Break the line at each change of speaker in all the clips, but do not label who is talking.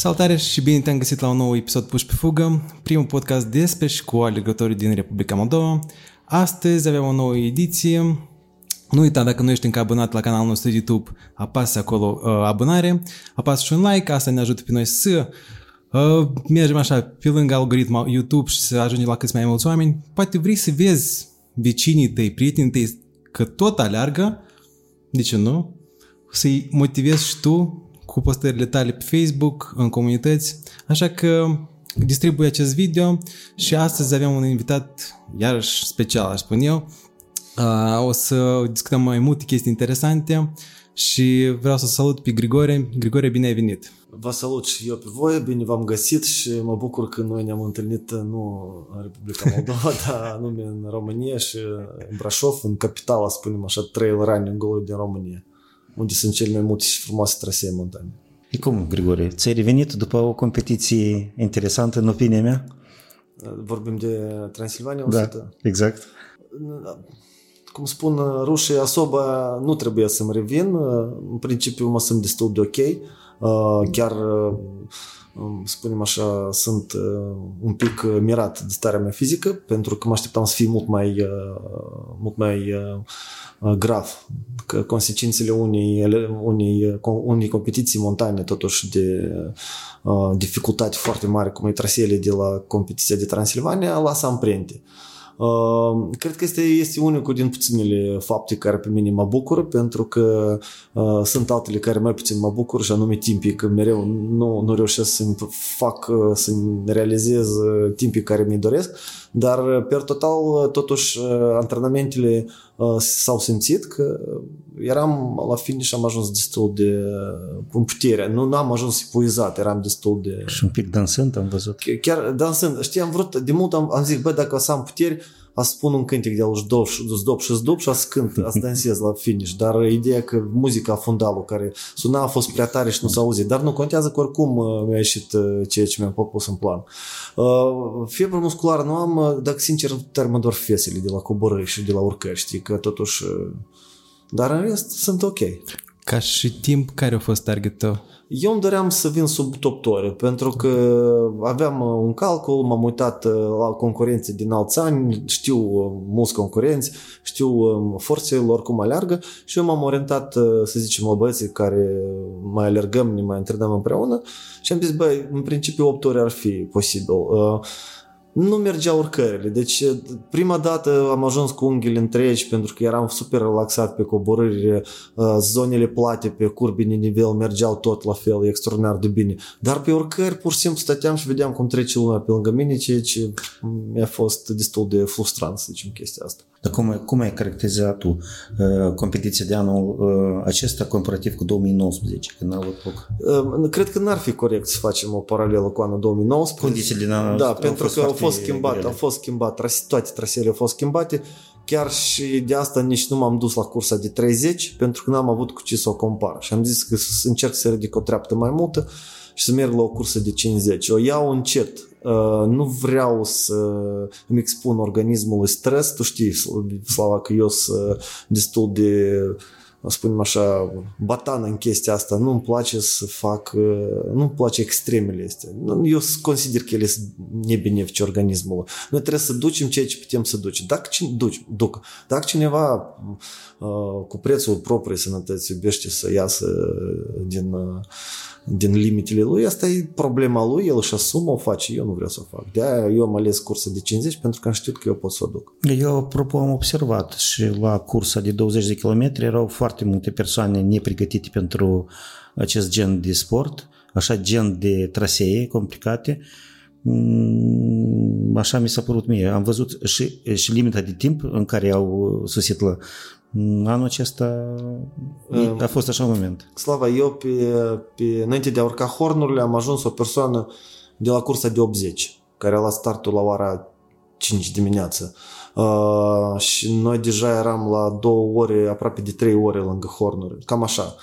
Salutare și bine te-am găsit la un nou episod Puși pe Fugă, primul podcast despre și cu alegătorii din Republica Moldova. Astăzi avem o nouă ediție. Nu uita, dacă nu ești încă abonat la canalul nostru YouTube, apasă acolo uh, abonare, apasă și un like, asta ne ajută pe noi să uh, mergem așa pe lângă algoritmul YouTube și să ajungem la câți mai mulți oameni. Poate vrei să vezi vecinii tăi, prietenii tăi, că tot aleargă, de ce nu? Să-i motivezi și tu cu postările tale pe Facebook, în comunități, așa că distribui acest video și astăzi avem un invitat iarăși special, aș spune eu. O să discutăm mai multe chestii interesante și vreau să salut pe Grigore. Grigore, bine ai venit!
Vă salut și eu pe voi, bine v-am găsit și mă bucur că noi ne-am întâlnit nu în Republica Moldova, dar anume în România și în Brașov, în capitala, spunem așa, trail running din România unde sunt cele mai multe și frumoase trasee montane.
E cum, Grigore? Ți-ai revenit după o competiție interesantă, în opinia mea?
Vorbim de Transilvania
100? Da, exact.
Cum spun rușii, Asoba nu trebuie să-mi revin. În principiu mă sunt destul de ok. Chiar spunem așa, sunt un pic mirat de starea mea fizică, pentru că mă așteptam să fie mult mai, mult mai grav. Că consecințele unei, unei, unei competiții montane, totuși de dificultate foarte mare, cum e traseele de la competiția de Transilvania, lasă amprente. Uh, Uh, cred că este, este unicul din puținele fapte care pe mine mă bucură, pentru că uh, sunt altele care mai puțin mă bucur și anume timpii, că mereu nu, nu reușesc să-mi fac, uh, să-mi realizez uh, timpii care mi doresc, dar per total, totuși, antrenamentele s-au simțit că eram la finish am ajuns destul de în putere. Nu, nu am ajuns epuizat, eram destul de...
Și un pic dansând am văzut.
Chiar dansând. Știi, am vrut, de mult am, am zis, bă, dacă o să am puteri, a spun un cântec de al zdop, zdop și zdop și a să cânt, a să dansez la finish. Dar ideea că muzica, fundalul care suna a fost prea tare și nu s-a auzit. Dar nu contează că oricum mi-a ieșit ceea ce mi-am propus în plan. Febră musculară nu am, dacă sincer tare mă dor fesele de la coborâri și de la urcări, știi, că totuși... Dar în rest sunt ok.
Ca și timp, care a fost targetul tău?
Eu îmi doream să vin sub top ore, pentru că aveam uh, un calcul, m-am uitat uh, la concurențe din alți ani, știu uh, mulți concurenți, știu um, forțele lor cum aleargă și eu m-am orientat, să zicem, la băieții care mai alergăm, ne mai întâlnim împreună și am zis, băi, în principiu 8 ore ar fi posibil nu mergeau urcările. Deci prima dată am ajuns cu unghiile întregi pentru că eram super relaxat pe coborâri, zonele plate pe curbi de nivel mergeau tot la fel, extraordinar de bine. Dar pe urcări pur și simplu stăteam și vedeam cum trece lumea pe lângă mine, ceea ce mi-a fost destul de frustrant, să zicem, chestia asta.
Dar cum, cum ai caracterizat tu uh, competiția de anul uh, acesta comparativ cu 2019, când a avut loc?
Uh, cred că n-ar fi corect să facem o paralelă cu anul 2019.
Condițiile din anul
Da, pentru că au fost schimbat, au fost schimbat, toate traseele au fost schimbate, chiar și de asta nici nu m-am dus la cursa de 30, pentru că n-am avut cu ce să o compar. Și am zis că să încerc să ridic o treaptă mai multă și să merg la o cursă de 50. O iau încet, uh, nu vreau să îmi expun organismul stres, tu știi, Slava, că eu sunt destul de spunem așa, batană în chestia asta. Nu-mi place să fac, uh, nu-mi place extremele astea. Eu consider că ele sunt nebenefice organismului. Noi trebuie să ducem ceea ce putem să ducem. Dacă, cine, duci, duc. Dacă cineva uh, cu prețul propriei sănătăți iubește să iasă din uh, din limitele lui, asta e problema lui, el își asumă, o face, eu nu vreau să o fac. De aia eu am ales cursa de 50 pentru că am știut că eu pot să o duc.
Eu, apropo, am observat și la cursa de 20 de km erau foarte multe persoane nepregătite pentru acest gen de sport, așa gen de trasee complicate, mm, așa mi s-a părut mie. Am văzut și, și limita de timp în care au sosit la Anul acesta a fost așa un moment.
Slava, eu pe, pe, înainte de a urca hornurile am ajuns o persoană de la cursa de 80, care a luat startul la ora 5 dimineață. Uh, și noi deja eram la două ore, aproape de trei ore lângă hornuri. Cam așa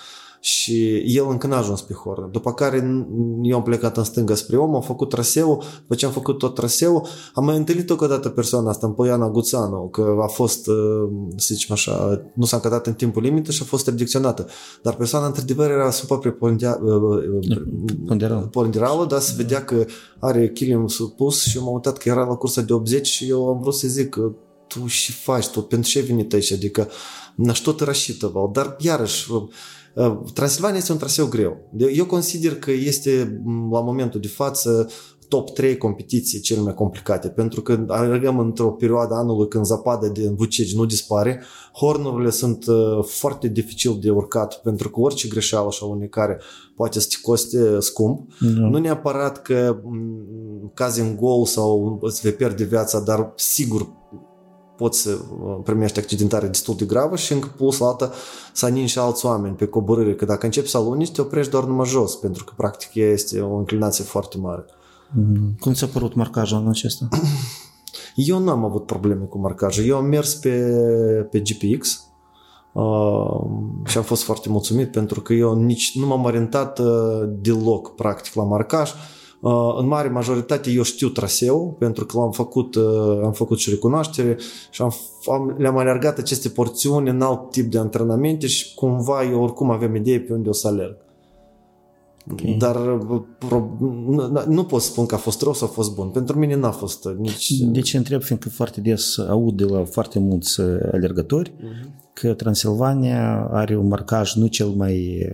și el încă n-a ajuns pe horn. După care eu am plecat în stânga spre om, am făcut traseul, după ce am făcut tot traseul, am mai întâlnit o dată persoana asta, în Poiana Guțanu, că a fost, uh, să zicem așa, nu s-a încădat în timpul limită și a fost redirecționată. Dar persoana, într-adevăr, era super preponderală, dar se vedea că are kilim supus și eu m-am uitat că era la cursa de 80 și eu am vrut să zic că tu și faci, tu pentru ce ai venit aici? Adică, na что ты рассчитывал? Dar, iarăși, Transilvania este un traseu greu. Eu consider că este, la momentul de față, top 3 competiții cele mai complicate, pentru că alergăm într-o perioadă anului când zapada din Vucegi nu dispare, hornurile sunt foarte dificil de urcat, pentru că orice greșeală așa unicare poate să te coste scump. Da. Nu neapărat că cazi în gol sau îți vei pierde viața, dar sigur poți să uh, primești accidentare destul de gravă și încă plus la alta să aningi și alți oameni pe coborâre, că dacă începi să alunici, te oprești doar numai jos, pentru că practic este o înclinație foarte mare.
Mm. Cum ți-a părut marcajul în acesta?
Eu n-am avut probleme cu marcajul. Eu am mers pe, pe GPX uh, și am fost foarte mulțumit pentru că eu nici nu m-am orientat uh, deloc practic la marcaj. Uh, în mare majoritate eu știu traseul pentru că l-am făcut, am făcut și recunoaștere și am, am, le-am alergat aceste porțiuni în alt tip de antrenamente și cumva eu oricum aveam idee pe unde o să alerg. Okay. Dar pro, nu, nu pot spun că a fost rău sau a fost bun. Pentru mine n-a fost nici...
De ce întreb? Fiindcă foarte des aud de la foarte mulți alergători uh-huh că Transilvania are un marcaj nu cel mai...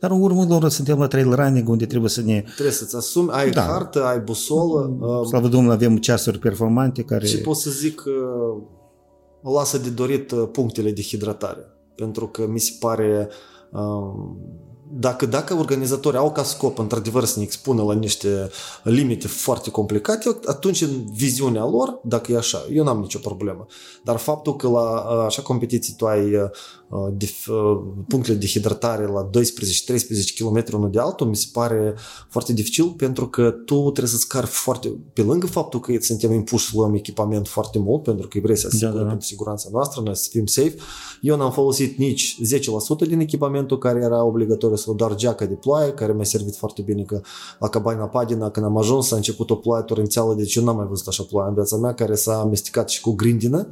Dar în urmă lor suntem la trail running unde trebuie să ne...
Trebuie să-ți asumi, ai da. hartă, ai busolă.
Slavă Domnului, avem ceasuri performante care...
Și pot să zic că lasă de dorit punctele de hidratare. Pentru că mi se pare... Um, dacă, dacă organizatorii au ca scop într-adevăr să ne expună la niște limite foarte complicate, atunci în viziunea lor, dacă e așa, eu n-am nicio problemă. Dar faptul că la așa competiții tu ai punctele de hidratare la 12-13 km unul de altul, mi se pare foarte dificil pentru că tu trebuie să-ți cari foarte, pe lângă faptul că suntem impuși să luăm echipament foarte mult pentru că vrei să asigură da, da. pentru siguranța noastră, noi să fim safe. Eu n-am folosit nici 10% din echipamentul care era obligatoriu sau doar geaca de ploaie, care mi-a servit foarte bine că la Cabana Padina, când am ajuns, a început o ploaie torențială, deci eu n-am mai văzut așa ploaie în viața mea, care s-a amestecat și cu grindină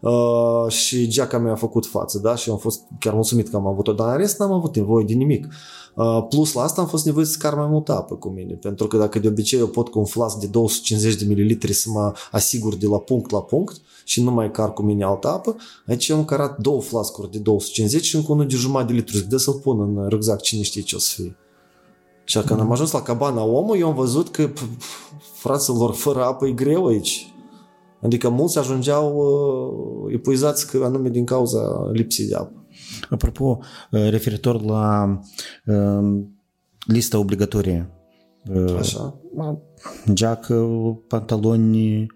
Uh, și geaca mea a făcut față, da? Și am fost chiar mulțumit că am avut-o, dar în rest n-am avut nevoie de nimic. Uh, plus la asta am fost nevoie să car mai multă apă cu mine, pentru că dacă de obicei eu pot cu un flas de 250 de ml să mă asigur de la punct la punct și nu mai car cu mine altă apă, aici am carat două flascuri de 250 și încă unul de jumătate de litru, de să-l pun în rucsac, cine știe ce o să fie. Și când am ajuns la cabana omul, eu am văzut că fraților, fără apă e greu aici. Adică mulți ajungeau uh, epuizați că anume din cauza lipsii de apă.
Apropo, uh, referitor la uh, lista obligatorie.
Uh, Așa.
Geacă, pantaloni,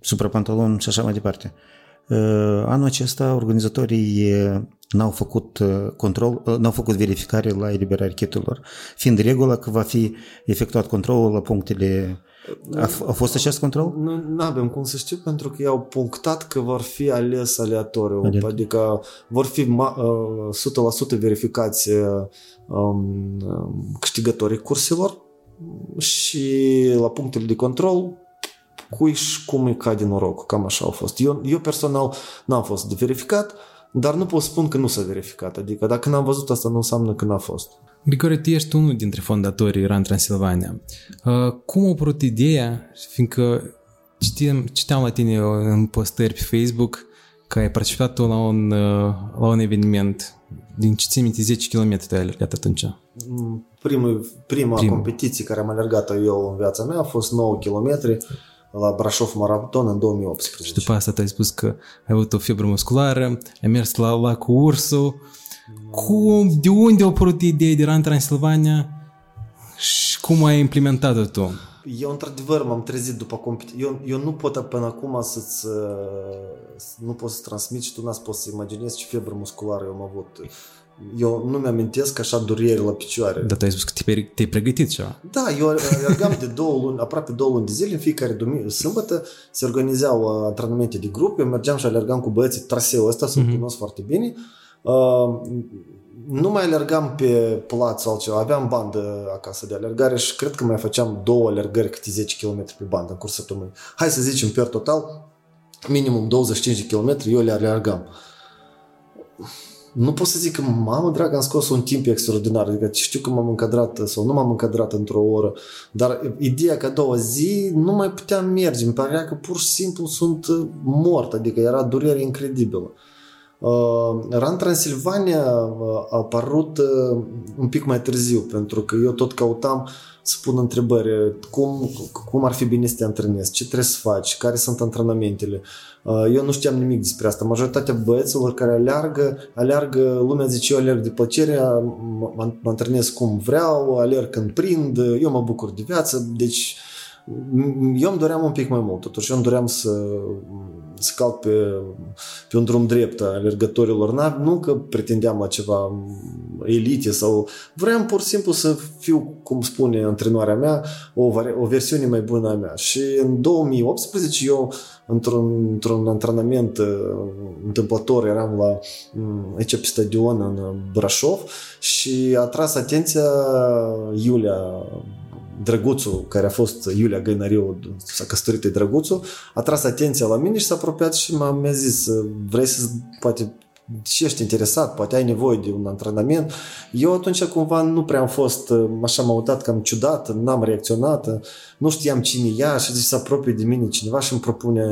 suprapantaloni și așa mai departe. Uh, anul acesta organizatorii n-au făcut control, n-au făcut verificare la eliberarea kiturilor, fiind regula că va fi efectuat controlul la punctele a, a fost acest control?
Nu avem cum să știu, pentru că i-au punctat că vor fi ales aleatoriu, Aleat. adică vor fi uh, 100% verificați uh, um, câștigătorii curselor și la punctele de control cui și cum îi cade noroc, cam așa a fost. Eu, eu personal n-am fost de verificat, dar nu pot spun că nu s-a verificat, adică dacă n-am văzut asta nu înseamnă că n-a fost.
Grigore, tu ești unul dintre fondatorii Run Transilvania. Uh, cum a apărut ideea, fiindcă citim, citeam la tine în postări pe Facebook că ai participat la un, uh, la un eveniment din ce ții minte, 10 km ai alergat atunci.
Mm, primul, prima Prim. competiție care am alergat eu în viața mea a fost 9 km la Brașov Maraton în 2018.
Și după asta tu ai spus că ai avut o febră musculară, ai mers la lacul Ursu, cum, de unde a apărut ideea de Run Transilvania și cum ai implementat-o tu?
Eu, într-adevăr, m-am trezit după competiție. Eu, eu nu pot până acum să-ți... Nu pot să transmit și tu n-ați pot să imaginezi ce febră musculară eu am avut. Eu nu mi-amintesc așa dureri la picioare.
Dar tu ai spus că te-ai, te pregătit ceva.
Da, eu alergam de două luni, aproape două luni de zile, în fiecare duminică, sâmbătă se organizau antrenamente de grup, eu mergeam și alergam cu băieții traseul ăsta, să-l mm-hmm. cunosc foarte bine. Uh, nu mai alergam pe plaț sau altceva, aveam bandă acasă de alergare și cred că mai făceam două alergări câte 10 km pe bandă în curs săptămâni. Hai să zicem, per total, minimum 25 de km eu le alergam. Nu pot să zic că, mamă dragă, am scos un timp extraordinar, adică știu că m-am încadrat sau nu m-am încadrat într-o oră, dar ideea că a doua zi nu mai puteam merge, îmi părea că pur și simplu sunt mort, adică era durere incredibilă. Uh, Ran Transilvania a apărut uh, un pic mai târziu, pentru că eu tot căutam să pun întrebări, cum, cum ar fi bine să te antrenezi, ce trebuie să faci, care sunt antrenamentele. Uh, eu nu știam nimic despre asta. Majoritatea băieților care aleargă, aleargă, lumea zice eu alerg de plăcere, mă antrenez cum vreau, alerg când prind, eu mă bucur de viață, deci eu îmi doream un pic mai mult, totuși eu îmi doream să, să calc pe, pe un drum drept a alergătorilor, nu că pretendeam la ceva elite sau vreau pur și simplu să fiu, cum spune antrenoarea mea, o, o versiune mai bună a mea. Și în 2018 eu într-un, într-un antrenament uh, întâmplător eram la aici pe stadion în Brașov și a tras atenția Iulia Drăguțu, care a fost Iulia Găinăriu, s-a căsătorit de Drăguțu, a tras atenția la mine și s-a apropiat și m-a, mi-a zis, vrei să, poate, și ești interesat, poate ai nevoie de un antrenament. Eu atunci cumva nu prea am fost, așa m-am uitat cam ciudat, n-am reacționat, nu știam cine ea și zice să apropie de mine cineva și îmi propune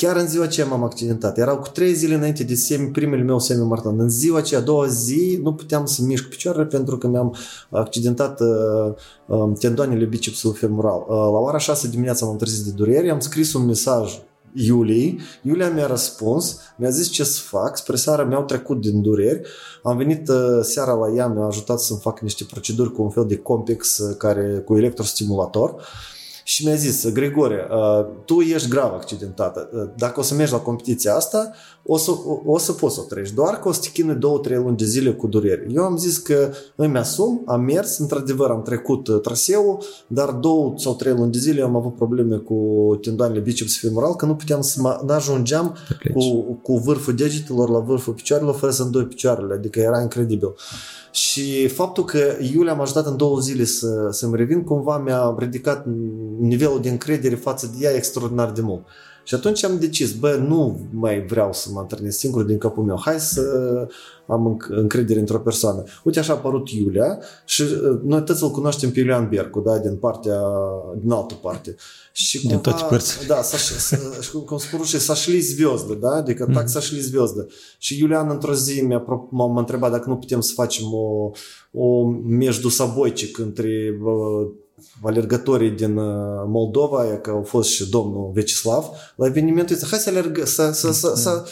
Chiar în ziua aceea m-am accidentat. Erau cu trei zile înainte de semi, primele meu semi-maraton. În ziua aceea, a doua zi, nu puteam să mișc picioarele pentru că mi-am accidentat uh, uh, tendoanele bicepsului femoral. Uh, la ora 6 dimineața m-am trezit de durere, am scris un mesaj Iuliei. Iulia mi-a răspuns, mi-a zis ce să fac, spre seara mi-au trecut din dureri. Am venit uh, seara la ea, mi-a ajutat să-mi fac niște proceduri cu un fel de complex uh, care, cu electrostimulator. Uh, și mi-a zis, Grigore, uh, tu ești grav accidentată. Uh, dacă o să mergi la competiția asta, o să, o, o să poți să o treci. Doar că o să te chinui două, trei luni de zile cu dureri. Eu am zis că îmi asum, am mers, într-adevăr am trecut uh, traseul, dar două sau trei luni de zile am avut probleme cu tendoanele biceps femoral, că nu puteam să mă, ajungeam cu, cu vârful degetelor la vârful picioarelor fără să îndoi picioarele, adică era incredibil. Și faptul că Iulia m-a ajutat în două zile să, să-mi revin, cumva mi-a ridicat nivelul de încredere față de ea extraordinar de mult. Și atunci am decis, bă, nu mai vreau să mă antrenez singur din capul meu, hai să am încredere într-o persoană. Uite așa a apărut Iulia și uh, noi toți îl cunoaștem pe Iulian Bercu, da, din partea, din altă parte. Și
cumva, din toate părți.
Da, s-a, cum spun și s-a șli звезды, da, adică mm. tac s-a șli звезды. Și Iulian într-o zi m-a, m-a întrebat dacă nu putem să facem o, o между собойчик între uh, alergătorii din Moldova, că au fost și domnul Vecislav, la evenimentul ăsta, hai să alergă, să, să, să, să,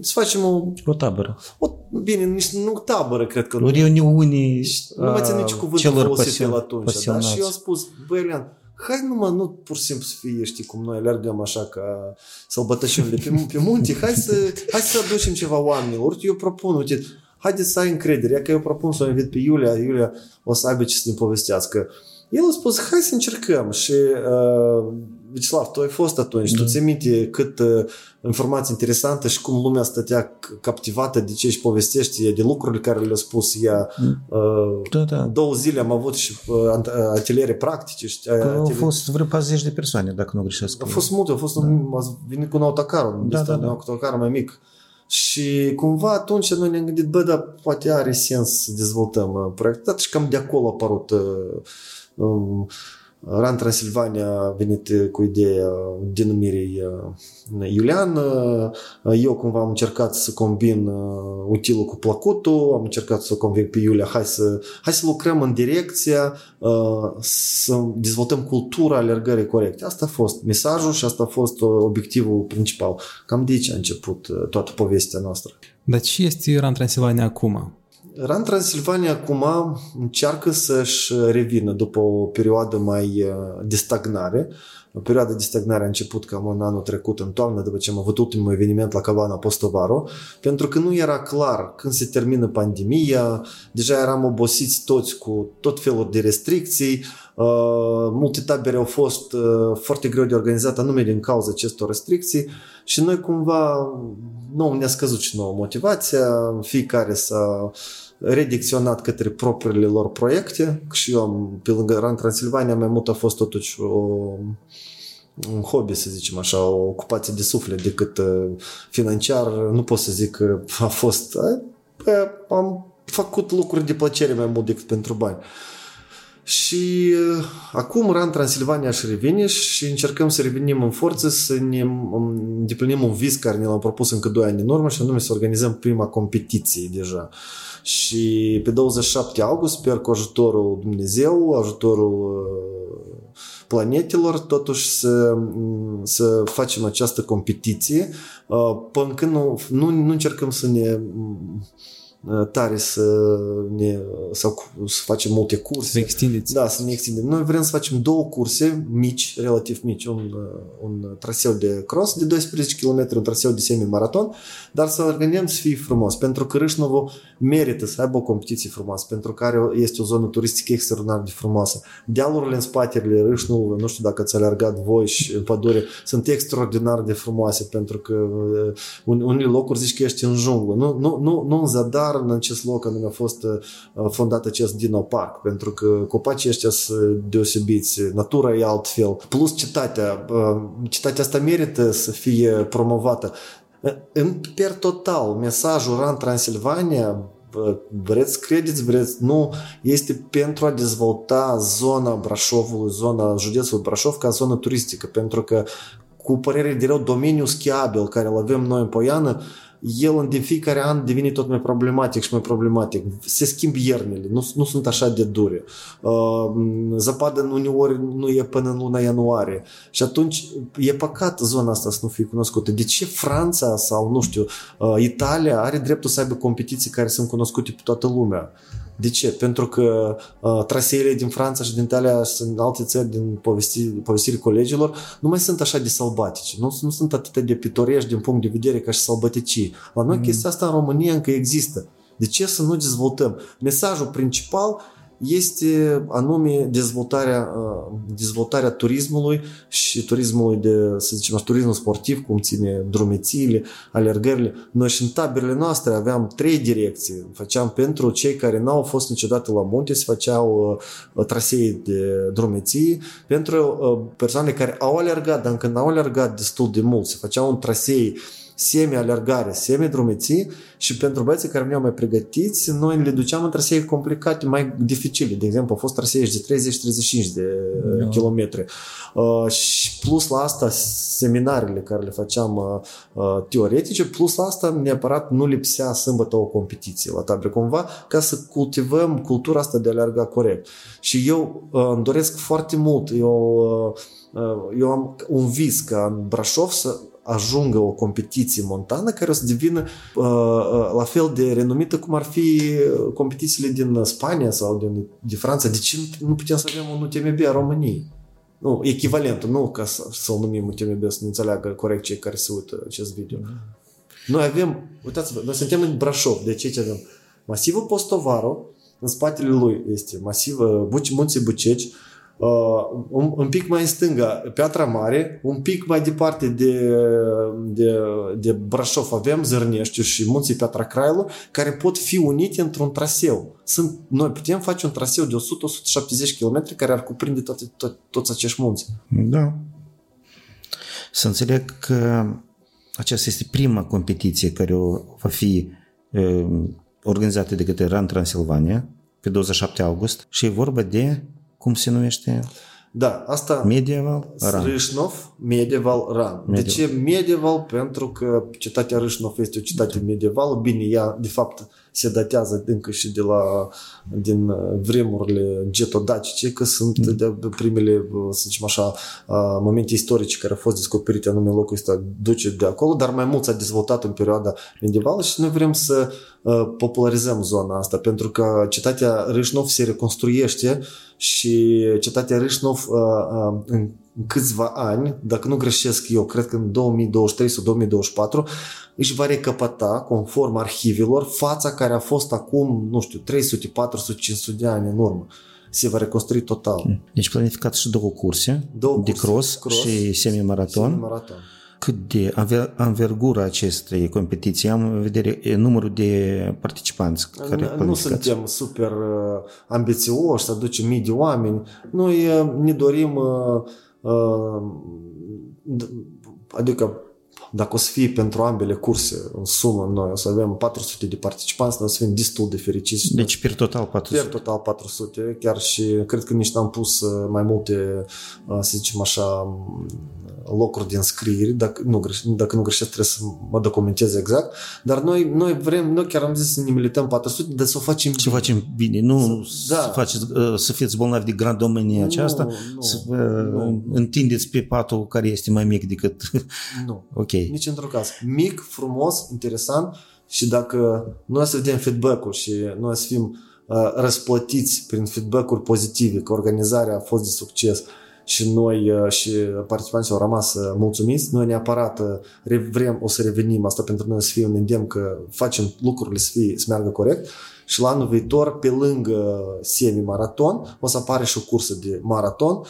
să facem o...
O tabără.
O, bine, nici nu tabără, cred că.
O reuniune
Nu mai țin nici cuvântul folosit el atunci. Da? Și eu am spus, băi, Elian, hai numai, nu pur și simplu să fie, știi, cum noi alergăm așa ca sălbătășile pe, pe munte, hai să, hai să aducem ceva oamenilor. Eu propun, uite, haideți să ai încredere. Ia că eu propun să o invit pe Iulia, Iulia o să aibă ce să ne povestească. El a spus, hai să încercăm și uh, Vecislav, tu ai fost atunci, da. tu ți minte cât uh, informații interesante și cum lumea stătea captivată de ce își povestește de lucrurile care le-a spus ea. Uh, da, da. Două zile am avut și uh, ateliere practice. Și,
uh, ateliere... Au fost vreo 40 de persoane, dacă nu greșesc.
A fost multe, a fost da. un, a venit cu un autocar, da, da, da. un autocar mai mic. Și cumva atunci noi ne-am gândit, bă, dar poate are sens să dezvoltăm uh, proiectul și cam de acolo a apărut uh, um, Ran Transilvania a venit cu ideea denumirii Iulian. Eu cumva am încercat să combin utilul cu plăcutul, am încercat să conving pe Iulia, hai să, hai să lucrăm în direcția să dezvoltăm cultura alergării corecte. Asta a fost mesajul și asta a fost obiectivul principal. Cam de aici a început toată povestea noastră.
Dar ce este Ran Transilvania acum?
Ran Transilvania acum încearcă să-și revină după o perioadă mai uh, de stagnare. O perioadă de stagnare a început cam în anul trecut, în toamnă, după ce am avut ultimul eveniment la Cabana Postovaro, pentru că nu era clar când se termină pandemia, deja eram obosiți toți cu tot felul de restricții, uh, multe tabere au fost uh, foarte greu de organizat anume din cauza acestor restricții Și noi cumva, nu ne-a scăzut și nouă motivația, fiecare s-a redicționat către propriile lor proiecte și eu am, pe lângă Run Transilvania, mai mult a fost totuși o, un hobby, să zicem așa, o ocupație de suflet decât uh, financiar. Nu pot să zic că a fost... Bă, am făcut lucruri de plăcere mai mult decât pentru bani. Și uh, acum Ran Transilvania și revine și încercăm să revenim în forță, să ne îndeplinim un vis care ne l-am propus încă 2 ani în urmă și anume să organizăm prima competiție deja. Și pe 27 august sper cu ajutorul Dumnezeu, ajutorul planetelor, totuși să, să facem această competiție până când nu, nu, nu încercăm să ne tare să ne sau să facem multe curse.
Să extindeți.
Da, să ne extindem. Noi vrem să facem două curse mici, relativ mici, un, un traseu de cross de 12 km, un traseu de semi-maraton, dar să organizăm să fie frumos, pentru că Râșnovul merită să aibă o competiție frumoasă, pentru care este o zonă turistică extraordinar de frumoasă. Dealurile în spatele Râșnovului, nu știu dacă ați alergat voi și în pădure, sunt extraordinar de frumoase, pentru că uh, unele locuri zici că ești în junglă, nu, nu, nu, nu în zadar, în acest loc anume a fost uh, fondat acest Dino Park, pentru că copacii ăștia sunt deosebiți, natura e altfel. Plus cetatea, uh, cetatea asta merită să fie promovată. În per total, mesajul RAN Transilvania vreți credeți, vreți, nu, este pentru a dezvolta zona Brașovului, zona județului Brașov ca zonă turistică, pentru că cu părere de rău, domeniul schiabil care îl avem noi în Poiană, el de fiecare an devine tot mai problematic și mai problematic. Se schimb iernile, nu, nu sunt așa de dure. Uh, zăpadă în uneori nu e până în luna ianuarie. Și atunci e păcat zona asta să nu fie cunoscută. De ce Franța sau, nu știu, uh, Italia are dreptul să aibă competiții care sunt cunoscute pe toată lumea? De ce? Pentru că uh, traseele din Franța și din Italia și în alte țări din povesti, povestirii colegilor nu mai sunt așa de sălbatice, nu, nu sunt atât de pitorești din punct de vedere ca și sălbăticii. La noi mm. chestia asta în România încă există. De ce să nu dezvoltăm? Mesajul principal este anume dezvoltarea, uh, dezvoltarea turismului și turismului de, să zicem, turismul sportiv, cum ține drumețiile, alergările. Noi și în taberele noastre aveam trei direcții. Făceam pentru cei care n-au fost niciodată la munte, se făceau uh, trasee de drumeții. Pentru uh, persoane care au alergat, dar încă n-au alergat destul de mult, se făceau un trasee semi-alergare, semi-drumeții și pentru băieții care veneau mai pregătiți, noi le duceam în trasee complicate, mai dificile. De exemplu, au fost trasee de 30-35 de da. kilometri. Uh, și plus la asta seminarele care le făceam uh, uh, teoretice, plus la asta neapărat nu lipsea sâmbătă o competiție la tabere cumva ca să cultivăm cultura asta de a alerga corect. Și eu uh, îmi doresc foarte mult, eu, uh, eu am un vis ca în Brașov să ajungă o competiție montană care o să devină uh, uh, la fel de renumită cum ar fi uh, competițiile din Spania sau din, din Franța. De ce nu putem să avem un UTMB a României? Nu, echivalentul, nu ca să, să-l numim UTMB, să ne înțeleagă corect cei care se uită acest video. Mm. Noi avem, uitați-vă, noi suntem în Brașov, de ce avem? Masivul Postovaru, în spatele lui este masivă Buci, Munții Buceci, Uh, un, un pic mai în stânga Piatra Mare, un pic mai departe de, de, de Brașov avem Zărneștiu și munții Piatra Crailu, care pot fi unite într-un traseu. Sunt, noi putem face un traseu de 100-170 km care ar cuprinde toate, to, toți acești munți.
Da. Să înțeleg că aceasta este prima competiție care o va fi uh, organizată de către RAN Transilvania pe 27 august și e vorba de cum se numește?
Da, asta...
Medieval Ran.
Râșnov, Medieval Ran. Medieval. De ce Medieval? Pentru că cetatea Râșnov este o cetate medievală. Bine, ea, de fapt, se datează încă și de la, din vremurile getodacice, că sunt mm. de primele, să zicem așa, momente istorice care au fost descoperite anume locul ăsta duce de acolo, dar mai mult s-a dezvoltat în perioada medievală și noi vrem să popularizăm zona asta, pentru că cetatea Râșnov se reconstruiește și cetatea Râșnov în câțiva ani, dacă nu greșesc eu, cred că în 2023 sau 2024, își va recapăta, conform arhivilor, fața care a fost acum, nu știu, 300, 400, 500 de ani în urmă. Se va reconstrui total.
Deci planificat și două curse, două de curse, cross, cross și semi-maraton.
semi-maraton.
Cât de anver- anvergura acestei competiții? Am în vedere e, numărul de participanți care
Nu
planificați.
suntem super uh, ambițioși să aducem mii de oameni. Noi uh, ne dorim, uh, uh, d- adică dacă o să fie pentru ambele curse în sumă, noi o să avem 400 de participanți, noi o să fim destul de fericiți.
Deci, per total, 400.
Per total 400, chiar și cred că nici n-am pus uh, mai multe, uh, să zicem așa, locuri de înscriere, dacă nu, greș, dacă nu greșesc trebuie să mă documentez exact, dar noi, noi vrem, noi chiar am zis să ne milităm 400, dar să o facem
Să facem bine, nu
Da.
să, faceți, să fiți bolnavi de grandomenia aceasta,
nu,
să vă
nu.
întindeți pe patul care este mai mic decât...
Nu,
ok.
Nici într-un caz. Mic, frumos, interesant și dacă noi o să vedem feedback-ul și noi o să fim uh, răsplătiți prin feedback-uri pozitive, că organizarea a fost de succes și noi uh, și participanții au rămas uh, mulțumiți, noi neapărat uh, re- vrem, o să revenim asta pentru noi să fie un îndemn că facem lucrurile să, fie, să meargă corect și la anul viitor, pe lângă semi-maraton, o să apare și o cursă de maraton.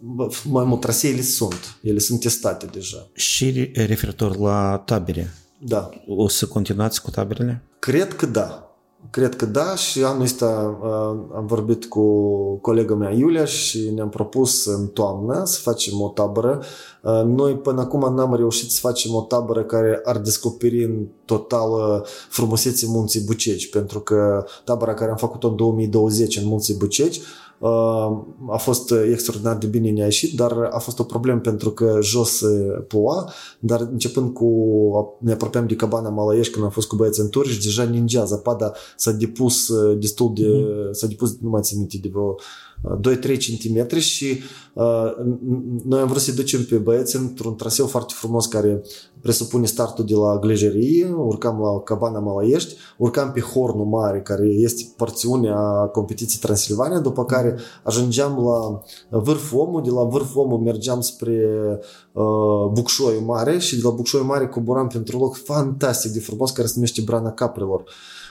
Uh, bă, Mai mult, traseele sunt. Ele sunt testate deja.
Și referitor la tabere,
Da.
o să continuați cu taberele?
Cred că da. Cred că da și anul ăsta uh, am vorbit cu colega mea Iulia și ne-am propus în toamnă să facem o tabără. Uh, noi până acum n-am reușit să facem o tabără care ar descoperi în total uh, frumusețea Munții Buceci, pentru că tabăra care am făcut-o în 2020 în Munții Buceci Uh, a fost extraordinar de bine ne-a ieșit, dar a fost o problemă pentru că jos se ploua, dar începând cu ne apropiam de cabana Malăiești când am fost cu băieți în turi și deja ningea, zăpada s-a depus uh, destul de, mm-hmm. s-a depus, nu mai țin minte, de vreo 2-3 cm și uh, noi am vrut să ducem pe băieți într-un traseu foarte frumos care presupune startul de la Glejerie, urcam la Cabana Malăiești, urcam pe Hornul Mare, care este porțiunea competiției Transilvania, după care ajungeam la Vârful Omul, de la Vârful Omul mergeam spre uh, Bucșoiul Mare și de la Bucșoiul Mare coboram pentru un loc fantastic de frumos care se numește Brana Caprelor.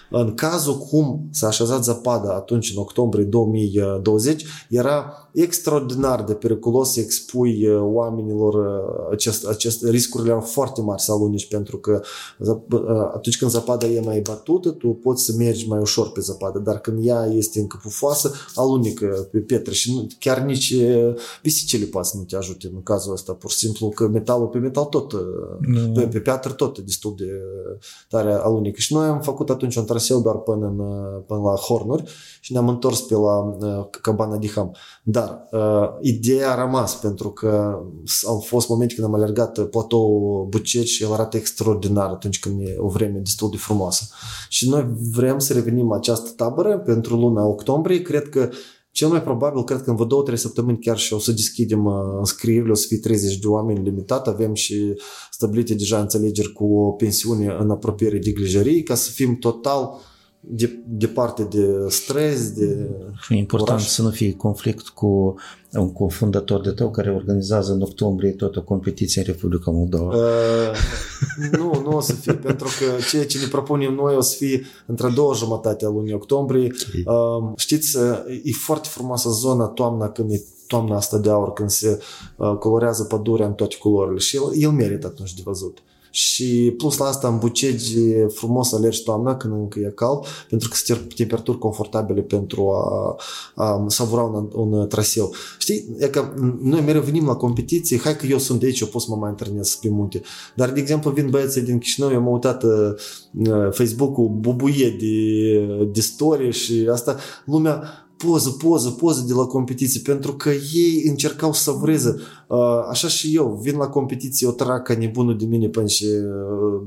În cazul cum s-a așezat zăpada atunci, în octombrie 2020, era extraordinar de periculos să expui oamenilor acest, acest, riscurile erau foarte mari să alunici pentru că atunci când zăpada e mai batută, tu poți să mergi mai ușor pe zăpadă, dar când ea este încă pufoasă, alunică pe pietre și nu, chiar nici pisicile poate să nu te ajute în cazul ăsta, pur și simplu că metalul pe metal tot, mm. pe, pe piatră tot destul de tare alunică. Și noi am făcut atunci un traseu doar până, în, până la Hornuri și ne-am întors pe la uh, Cabana Diham. Dar uh, ideea a rămas pentru că au fost momente când am alergat platou Buceci și el arată extraordinar atunci când e o vreme destul de frumoasă. Și noi vrem să revenim această tabără pentru luna octombrie. Cred că cel mai probabil, cred că în vreo două, trei săptămâni chiar și o să deschidem uh, înscrierile, o să fie 30 de oameni limitat, avem și stabilite deja înțelegeri cu o pensiune în apropiere de grijerii, ca să fim total de, departe de stres, de
E important oraș. să nu fie conflict cu un cofundator de tău care organizează în octombrie tot o competiție în Republica Moldova.
Uh, nu, nu o să fie, pentru că ceea ce ne propunem noi o să fie între două jumătate a lunii octombrie. Okay. Uh, știți, e foarte frumoasă zona toamna când e toamna asta de aur, când se uh, colorează pădurea în toate culorile și el, el merită atunci de văzut. Și plus la asta în Bucegi e frumos să alergi toamna când încă e cald, pentru că sunt temperaturi confortabile pentru a, a savura un, un traseu. Știi, e că noi mereu venim la competiții, hai că eu sunt de aici, eu pot să mă mai întâlnesc pe munte. Dar, de exemplu, vin băieții din Chișinău, eu am uitat uh, Facebook-ul bubuie de, de story și asta, lumea poză, poză, poză de la competiții, pentru că ei încercau să vreze. Așa și eu, vin la competiție, o trag ca nebunul de mine până și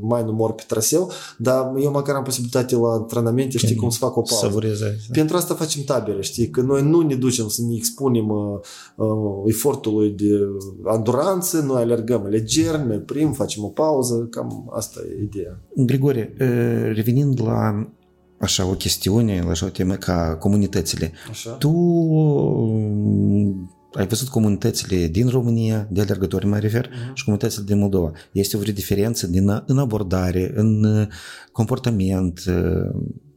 mai nu mor pe traseu, dar eu măcar am posibilitate la antrenamente, știi cum să fac o pauză.
Savureze.
Pentru asta facem tabere, știi, că noi nu ne ducem să ne expunem uh, uh, efortului de anduranță, noi alergăm leger, ne prim, facem o pauză, cam asta e ideea.
Grigore, revenind la așa o chestiune, la așa o temă ca comunitățile.
Așa.
Tu ai văzut comunitățile din România, de alergători mă refer, uh-huh. și comunitățile din Moldova. Este o vreo diferență din, în abordare, în comportament,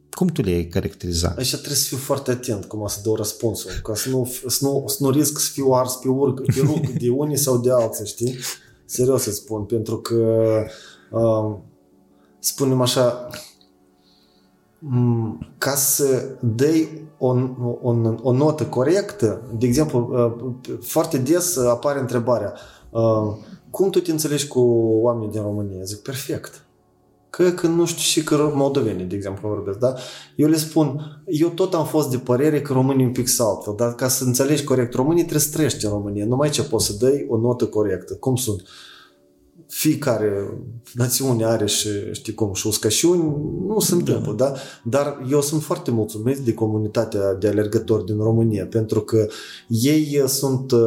cum tu le-ai caracteriza?
Aici trebuie să fiu foarte atent cum o să dau răspunsul, ca să nu, să nu, să nu risc să fiu ars pe, urc, pe rug de unii sau de alții, știi? Serios îți spun, pentru că uh, spunem așa, m- ca să dai o, o, o notă corectă, de exemplu, uh, foarte des apare întrebarea uh, cum tu te înțelegi cu oamenii din România? Zic, perfect. Că, că nu știu și că moldovenii, de exemplu, vorbesc, da? Eu le spun, eu tot am fost de părere că românii un pic altfel, dar ca să înțelegi corect românii trebuie să trăiești în România. Numai ce poți să dai o notă corectă. Cum sunt? Fiecare națiune are și, știi cum, și uscășiuni, nu se întâmplă, da. da? Dar eu sunt foarte mulțumit de comunitatea de alergători din România, pentru că ei sunt uh,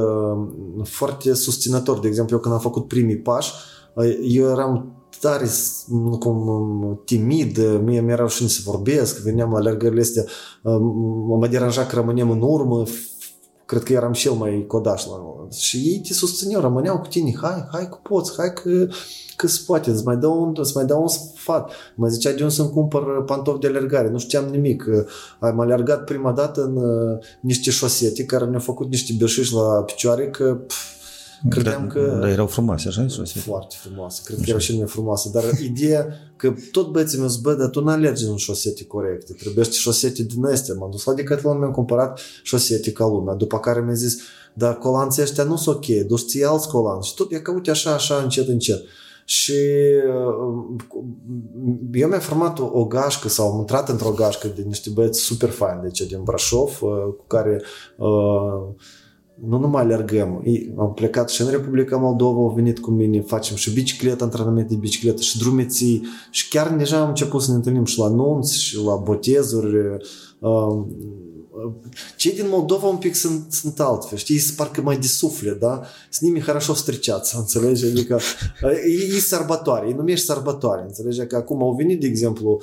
foarte susținători. De exemplu, eu când am făcut primii pași, uh, eu eram tare cum timid, mie mi-era rușine să vorbesc, veneam la alergările astea, uh, mă deranja că rămânem în urmă, cred că eram și el mai codaș la moment. Și ei te susțineau, rămâneau cu tine, hai, hai că poți, hai că, că se poate, îți mai dau un, îți mai dau un sfat. Mă zicea de unde să-mi cumpăr pantofi de alergare, nu știam nimic. Am alergat prima dată în uh, niște șosete care ne-au făcut niște beșiși la picioare că pf,
Credeam da, că... Dar erau frumoase, așa?
Foarte frumoase. Cred că erau și mai frumoase. Dar ideea că tot băieții mei bă, dar tu nu alergi în șosete corecte. Trebuie să șosete din astea. M-am dus la Decathlon, mi-am cumpărat șosete ca lumea. După care mi-a zis, dar colanții ăștia nu sunt ok, du-ți alți colanți. Și tot e că uite așa, așa, încet, încet. Și uh, eu mi-am format o, o gașcă sau am intrat într-o gașcă de niște băieți super faini, deci din Brașov, uh, cu care uh, nu numai alergăm, am plecat și în Republica Moldova, au venit cu mine, facem și bicicletă, antrenament de bicicletă și drumeții și chiar deja am început să ne întâlnim și la nunți și la botezuri. Um, cei din Moldova un pic sunt, sunt altfel, știi, sunt parcă mai de suflet, da? С nimi хорошо встречаться, înțelegi? Adică e, e sărbătoare, e numești sărbătoare, înțelegi? Că acum au venit, de exemplu,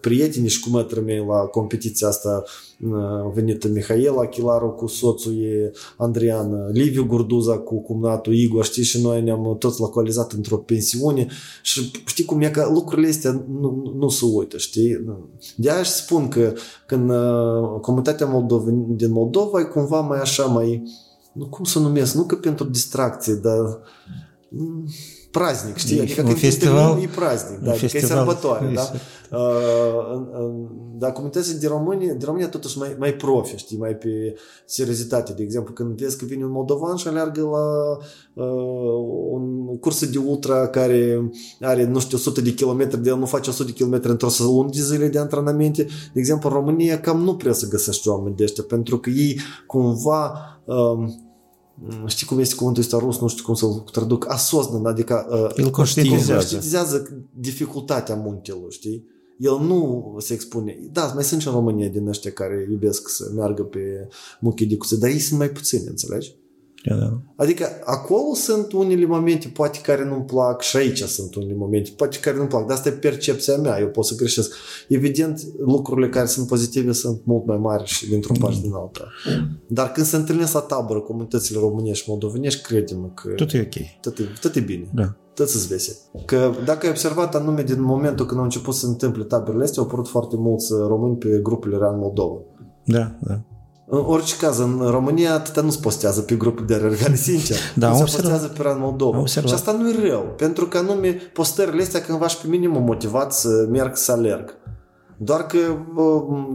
prietenii și cum mei la competiția asta a venit Mihail Achilaru cu soțul ei, Andrian, Liviu Gurduza cu cumnatul Igor, știi, și noi ne-am toți localizat într-o pensiune și știi cum e că lucrurile astea nu, nu se uită, știi? De aia spun că când comunitatea Moldova, din Moldova e cumva mai așa, mai, nu cum să numesc, nu că pentru distracție, dar praznic, știi? Adică
un festival,
e praznic, da, adică festival, e sărbătoare, da? Uh, dar comunitățile din România, din România totuși mai, mai profi, știi, mai pe seriozitate. De exemplu, când vezi că vine un moldovan și aleargă la uh, un cursă de ultra care are, nu știu, 100 de kilometri, de el nu face 100 de kilometri într-o lună de zile de antrenamente. De exemplu, în România cam nu prea să găsești oameni de ăștia, pentru că ei cumva uh, știi cum este cuvântul ăsta rus, nu știu cum să-l traduc, asosnă, adică
uh, El conștientizează.
conștientizează dificultatea muntelor, știi? El nu se expune. Da, mai sunt și în România din ăștia care iubesc să meargă pe muchii de cuțe, dar ei sunt mai puțini, înțelegi?
Da, da.
Adică acolo sunt unele momente poate care nu-mi plac și aici sunt unele momente poate care nu-mi plac, dar asta e percepția mea, eu pot să greșesc. Evident, lucrurile care sunt pozitive sunt mult mai mari și dintr-o parte mm. din alta. Dar când se întâlnesc la tabără comunitățile românești și moldovenești, credem că...
Tot e ok.
Tot e, tot e bine.
Da.
Tot să vese. Că dacă ai observat anume din momentul când au început să întâmple taberele astea, au apărut foarte mulți români pe grupurile Real Moldova.
Da, da.
În orice caz, în România atâta nu se postează pe grupul de alergare, sincer.
da,
nu se postează pe Ran Moldova.
Și
asta nu e rău, pentru că anume postările astea cândva și pe mine m motivat să merg să alerg. Doar că,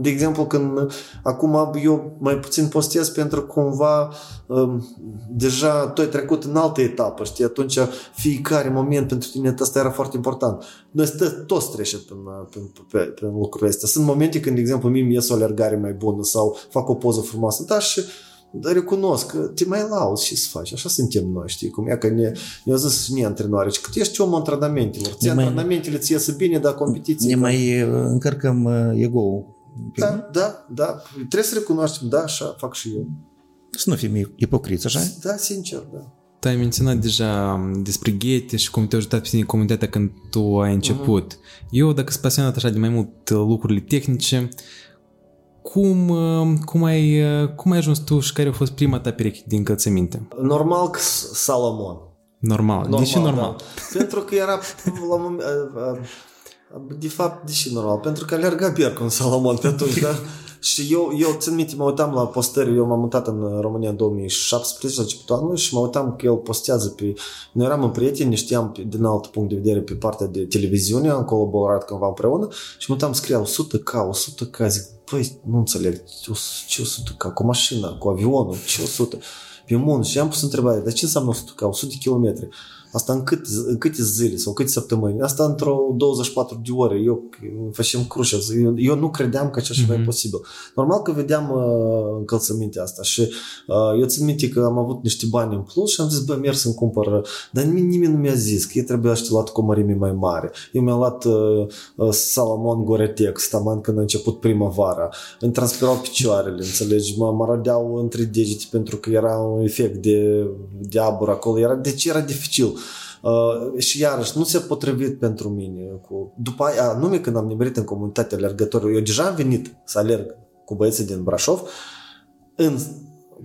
de exemplu, când acum eu mai puțin postez pentru că cumva um, deja tu ai trecut în altă etapă, știi? Atunci fiecare moment pentru tine asta era foarte important. Noi toți trecem prin, prin, prin, prin lucrurile astea. Sunt momente când, de exemplu, mie mi ies o alergare mai bună sau fac o poză frumoasă, dar și dar recunosc că te mai lauzi și să faci. Așa suntem noi, știi? Cum e că ne, ne-a zis mie antrenoare, că tu ești om antrenamentelor. Ție mai, antrenamentele ți iese bine, dar competiții...
Ne mai uh, încărcăm uh, ego-ul.
Da, da, da. Trebuie să recunoaștem, da, așa fac și eu.
Să nu fim ipocriți, așa?
Da, sincer, da.
Tu ai menționat deja um, despre ghete și cum te-a ajutat pe tine comunitatea când tu ai început. Uh-huh. Eu, dacă sunt pasionat așa de mai mult lucrurile tehnice, cum, uh, cum, ai, uh, cum ai ajuns tu și care a fost prima ta pereche din încălțăminte?
Normal că Salomon.
Normal. normal de ce normal? Da.
Pentru că era la moment, uh, De fapt, deși normal, pentru că alerga Biercu în Salomon pe atunci, da? Și eu, eu țin minte, mă uitam la postări, eu m-am mutat în România în 2017, la începutul anului și mă uitam că el postează pe... Noi eram în prieteni, ne știam pe, din alt punct de vedere pe partea de televiziune, am colaborat cândva împreună și mă uitam, scria 100K, 100K, zic, păi, nu înțeleg, ce 100K, cu mașina, cu avionul, ce 100 pe mult și am pus întrebarea, dar ce înseamnă 100K, 100 de kilometri? Asta în, cât, în câte zile sau câte săptămâni? Asta într-o 24 de ore. Eu facem cruce. Eu, eu nu credeam că așa ceva mm-hmm. e posibil. Normal că vedeam uh, încălțămintea asta și uh, eu țin minte că am avut niște bani în plus și am zis, bă, merg să-mi cumpăr. Dar nimeni, nimeni nu mi-a zis că e trebuia să luat cu o mărime mai mare. Eu mi-am luat uh, uh, Salomon Goretex, taman când a început primăvara. Îmi transpirau picioarele, înțelegi? Mă, mă rădeau între degete pentru că era un efect de, de abur acolo. Era, deci era dificil. Uh, și iarăși nu se potrivit pentru mine. Cu, după aia, nume când am nimerit în comunitatea alergătorilor, eu deja am venit să alerg cu băieții din Brașov în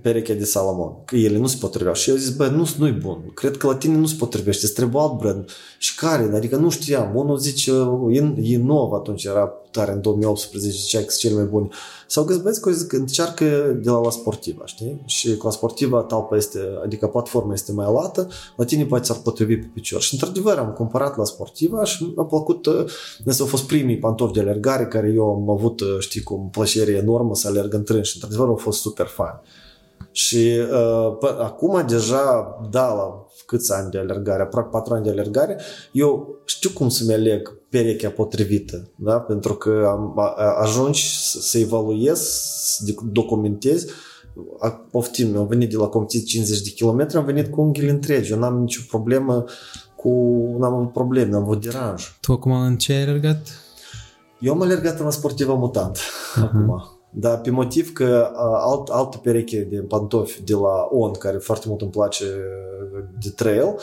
perechea de Salomon, că ele nu se potriveau. Și eu zis, bă, nu, nu-i bun. Cred că la tine nu se potrivește, îți trebuie alt brand. Și care? Adică nu știam. Unul zice, e, e nou atunci, era tare în 2018, zicea că cel mai bun. Sau găsesc băieți că zic, încearcă de la la sportiva, știi? Și cu la sportiva talpa este, adică platforma este mai lată, la tine poate s-ar potrivi pe picior. Și într-adevăr am cumpărat la sportiva și mi-a plăcut, ăsta au fost primii pantofi de alergare care eu am avut, știi, cu o plăcere enormă să alerg în trân și într-adevăr au fost super fani. Și uh, pă, acum deja, da, la câți ani de alergare, aproape 4 ani de alergare, eu știu cum să-mi aleg perechea potrivită, da? pentru că am, a, ajungi să, să evaluez, să documentezi, poftim, am venit de la competiție 50 de km, am venit cu unghiile întregi, eu n-am nicio problemă cu, n-am avut probleme, n-am avut deranj.
Tu acum în ce ai alergat?
Eu am alergat în sportivă mutant uh-huh. acum. Dar pe motiv că alt, altă pereche de pantofi de la On, care foarte mult îmi place de trail,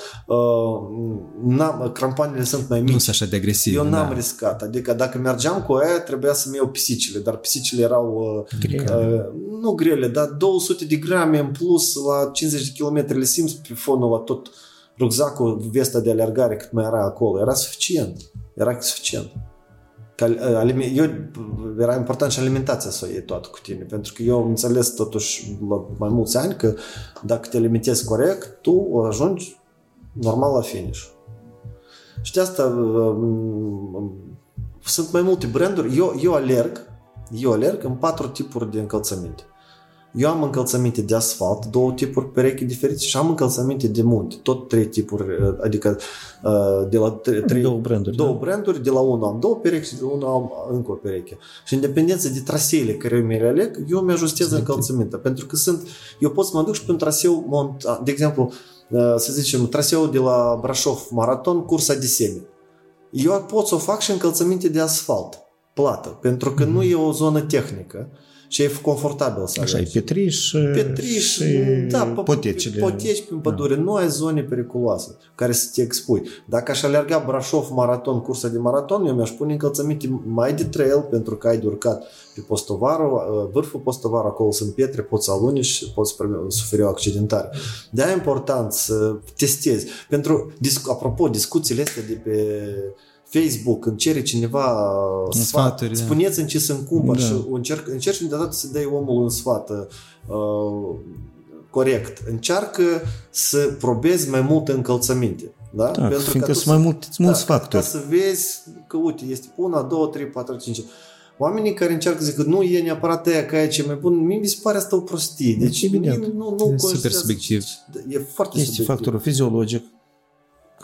n-am, crampanele sunt mai mici.
Nu sunt așa de agresive.
Eu n-am da. riscat. Adică dacă mergeam cu aia, trebuia să-mi iau pisicile, dar pisicile erau grele. nu grele, dar 200 de grame în plus la 50 de km le simți pe fonul la tot rucsacul, vesta de alergare cât mai era acolo. Era suficient. Era suficient că eu, era important și alimentația să o iei toată cu tine, pentru că eu am înțeles totuși la mai mulți ani că dacă te alimentezi corect, tu ajungi normal la finish. Și de asta sunt mai multe branduri. Eu, eu alerg, eu alerg în patru tipuri de încălțăminte. Eu am încălțăminte de asfalt, două tipuri perechi diferite și am încălțăminte de munte, tot trei tipuri, uh, adică uh, de la trei,
două branduri,
două da? branduri, de la unul am două perechi și de la unul am încă o pereche. Și în dependență de traseele care eu mi le aleg, eu mi ajustez încălțămintea, pentru că sunt, eu pot să mă duc și pe un traseu, de exemplu, uh, să zicem, traseul de la Brașov, maraton, cursa de semi. Eu pot să o fac și încălțăminte de asfalt, plată, pentru că mm-hmm. nu e o zonă tehnică și e confortabil să
Așa, e petriș,
petriș și da, potecile. Poteci prin pădure. Da. Nu ai zone periculoase care să te expui. Dacă aș alerga Brașov maraton, cursa de maraton, eu mi-aș pune încălțăminte mai de trail pentru că ai de urcat pe postovarul, vârful postovar, acolo sunt pietre, poți să aluni și poți suferi o accidentare. De aia e important să testezi. Pentru, apropo, discuțiile astea de pe Facebook, când cere cineva sfat, sfaturi, da. spuneți în ce să-mi cumpăr da. și încerc, încerci de dată să dai omul un sfat uh, corect. Încearcă să probezi mai multe încălțăminte. Da?
da Pentru fiindcă sunt mai mulți, da, mulți factori.
Ca să vezi că, uite, este una, două, trei, patru, cinci. Oamenii care încearcă să zic că nu e neapărat aia ca e ce mai bun, mie mi se pare asta o prostie. Deci, deci mie, nu, nu
e super subiectiv.
E foarte
este
subiectiv.
factorul fiziologic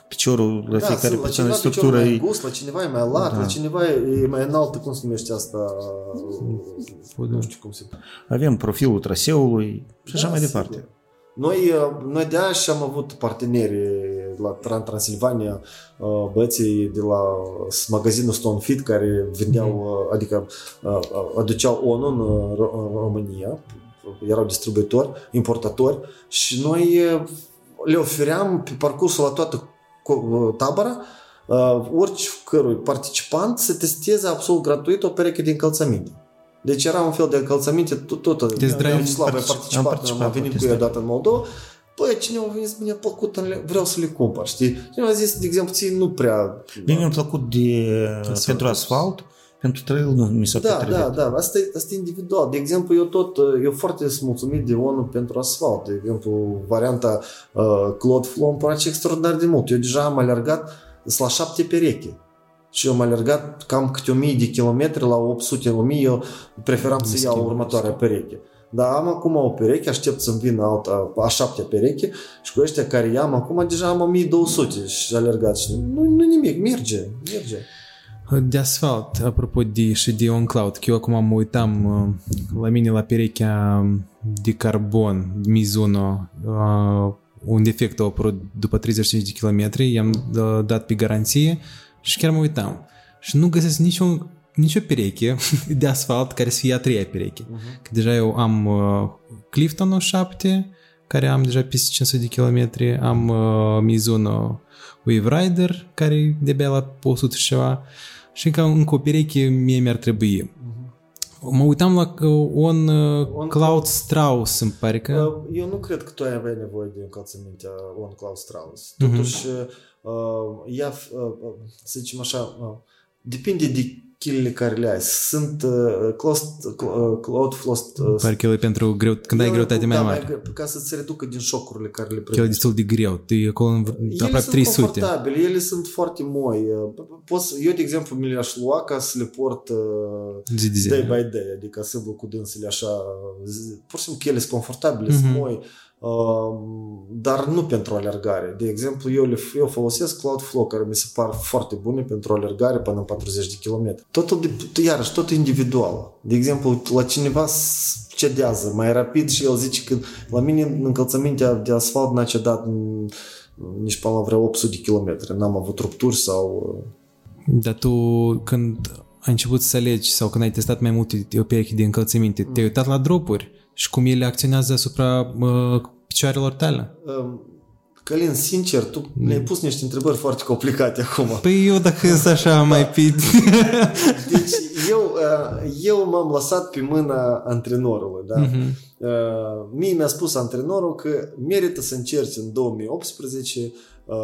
piciorul la da, fiecare
la
persoană structură
e... gust, la cineva e mai larg, da. la cineva e mai înalt, cum se numește asta, nu știu cum se...
Avem profilul traseului și așa da, mai departe. Sigur.
Noi, noi de aia și am avut parteneri la Transilvania, băieții de la magazinul Stone Fit care vindeau, mm-hmm. adică aduceau ONU în România, erau distribuitori, importatori și noi le ofeream pe parcursul la toată tabăra, uh, orice cărui participant să testeze absolut gratuit o pereche de încălțăminte. Deci era un fel de încălțăminte tot, tot
deci,
Vyacheslav a participat, am, participat am venit cu el odată în Moldova Băi, cineva a venit, mi-a plăcut, vreau să le cumpăr, știi? Cineva a zis, de exemplu, ție nu prea...
Mie mi-a plăcut de, asfalt. pentru asfalt, pentru trail nu mi s-a
Da, da, da, asta e, asta e individual. De exemplu, eu tot, eu foarte mulțumit de ONU pentru asfalt. De exemplu, varianta uh, Claude Flow îmi place extraordinar de mult. Eu deja am alergat la șapte pereche. Și eu am alergat cam câte 1000 de kilometri la 800 1000, eu preferam să iau următoarea pereche. Dar am acum o pereche, aștept să-mi vină alta, a șaptea pereche și cu ăștia care i-am acum deja am 1200 și alergat și nu, nu nimic, merge, merge.
De asfalt, apropo de, și de OnCloud, că eu acum mă uitam uh, la mine la perechea de carbon Mizuno, uh, un defect a apărut după 35 de km, i-am dat pe garanție și chiar mă uitam. Și nu găsesc niciun, nicio pereche de asfalt care să fie a treia pereche. Uh-huh. Că deja eu am uh, Clifton 7, care am deja peste 500 de km, am uh, Mizuno Wave Rider, care de-abia la 100 și ceva, și ca încă o pereche mie mi-ar trebui. Uh-huh. Mă uitam la un uh, on Cloud Strauss, îmi pare că...
Uh, eu nu cred că tu ai avea nevoie de încălțămintea on Cloud Strauss. Mhm. Totuși, uh-huh. uh, ea, uh, să zicem așa, uh, depinde de chilele care le ai. Sunt uh, cloud, uh, cloud flost... Uh,
Parcă ele pentru greu, când ai greutate mai da, mare. Mai,
ca să-ți reducă din șocurile care le
primești. Ele destul de greu. E acolo în aproape 300.
Sunt confortabile, ele sunt foarte moi. Uh, poți, eu, de exemplu, mi le-aș lua ca să le port uh, zi de zi. day by day, adică să vă cu dânsele așa. Pur și simplu că ele sunt confortabile, mm-hmm. sunt mhm. moi dar nu pentru alergare. De exemplu, eu, le, eu folosesc Cloudflow, care mi se par foarte bune pentru alergare până în 40 de km. Totul, de, iarăși, tot individual. De exemplu, la cineva cedează mai rapid și el zice că la mine încălțămintea de asfalt n-a cedat nici până la vreo 800 de km. N-am avut rupturi sau...
Dar tu, când ai început să alegi sau când ai testat mai multe perechi de încălțăminte, mm. te-ai uitat la dropuri și cum ele acționează asupra uh, picioarelor tale? Um,
Călin, sincer, tu mm. ne-ai pus niște întrebări foarte complicate acum.
Păi eu dacă sunt așa mai pit.
deci eu, uh, eu m-am lăsat pe mâna antrenorului, da? Uh-huh. Mie mi-a spus antrenorul că merită să încerci în 2018 uh,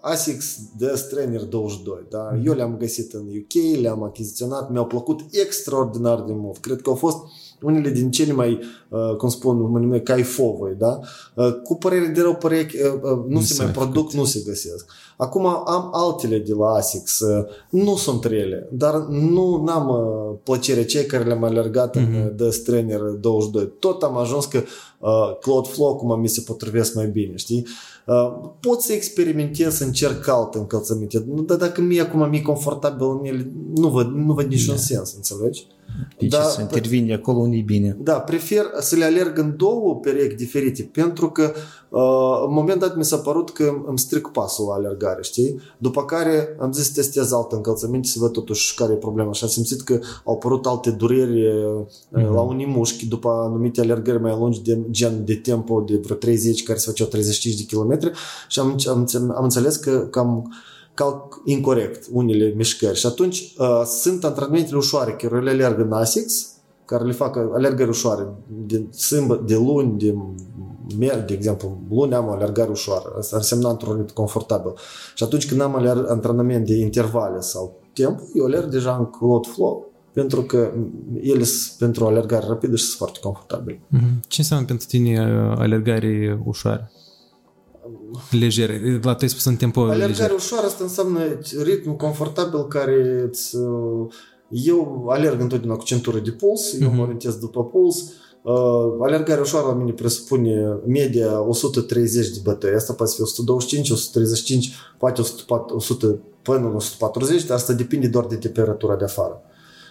ASICS DS Trainer 22. Da? Uh-huh. Eu le-am găsit în UK, le-am achiziționat, mi-au plăcut extraordinar de mult. Cred că au fost unele din cele mai, uh, cum spun, mă numesc, caifovoi, da? Uh, cu părere de rău, părere, uh, nu, nu se mai produc, făcut. nu se găsesc. Acum am altele de la ASICS, nu sunt rele, dar nu am plăcere cei care le-am alergat mm-hmm. în mhm. The Trainer 22. Tot am ajuns că uh, Cloud Flow cum mi se potrivesc mai bine, știi? Uh, pot să experimentez, să încerc alte încălțăminte, dar dacă mie acum mi-e confortabil în ele, nu văd, nu văd niciun da. sens, înțelegi?
Deci da, să intervine acolo unde e bine.
Da, prefer să le alerg în două perechi diferite, pentru că uh, în moment dat mi s-a părut că îmi stric pasul la alergare, știi? După care am zis să testez altă încălțăminte să văd totuși care e problema și am simțit că au apărut alte dureri mm-hmm. la unii mușchi după anumite alergări mai lungi de gen de tempo de vreo 30 care se făceau 35 de km și am, am, am înțeles că cam calc incorrect unele mișcări. Și atunci uh, sunt antrenamentele ușoare care le alerg în ASICS, care le fac alergări ușoare de sâmbă, de luni, de de exemplu, luni am o alergare ușoară. Asta înseamnă antrenament confortabil. Și atunci când am alerg, antrenament de intervale sau timp, eu alerg deja în cloud flow pentru că ele sunt pentru alergare rapidă și sunt foarte confortabile.
Mm-hmm. Ce înseamnă pentru tine uh, alergare ușoară? legere. La tu ai spus în tempo
Alergare leger. ușoară asta înseamnă ritm confortabil care îți... Uh, eu alerg întotdeauna cu centură de puls, uh-huh. eu mă mhm. orientez după puls. Uh, alergarea ușoară la mine presupune media 130 de bătăi. Asta poate fi 125, 135, poate 100, 100 până 140, dar asta depinde doar de temperatura de afară.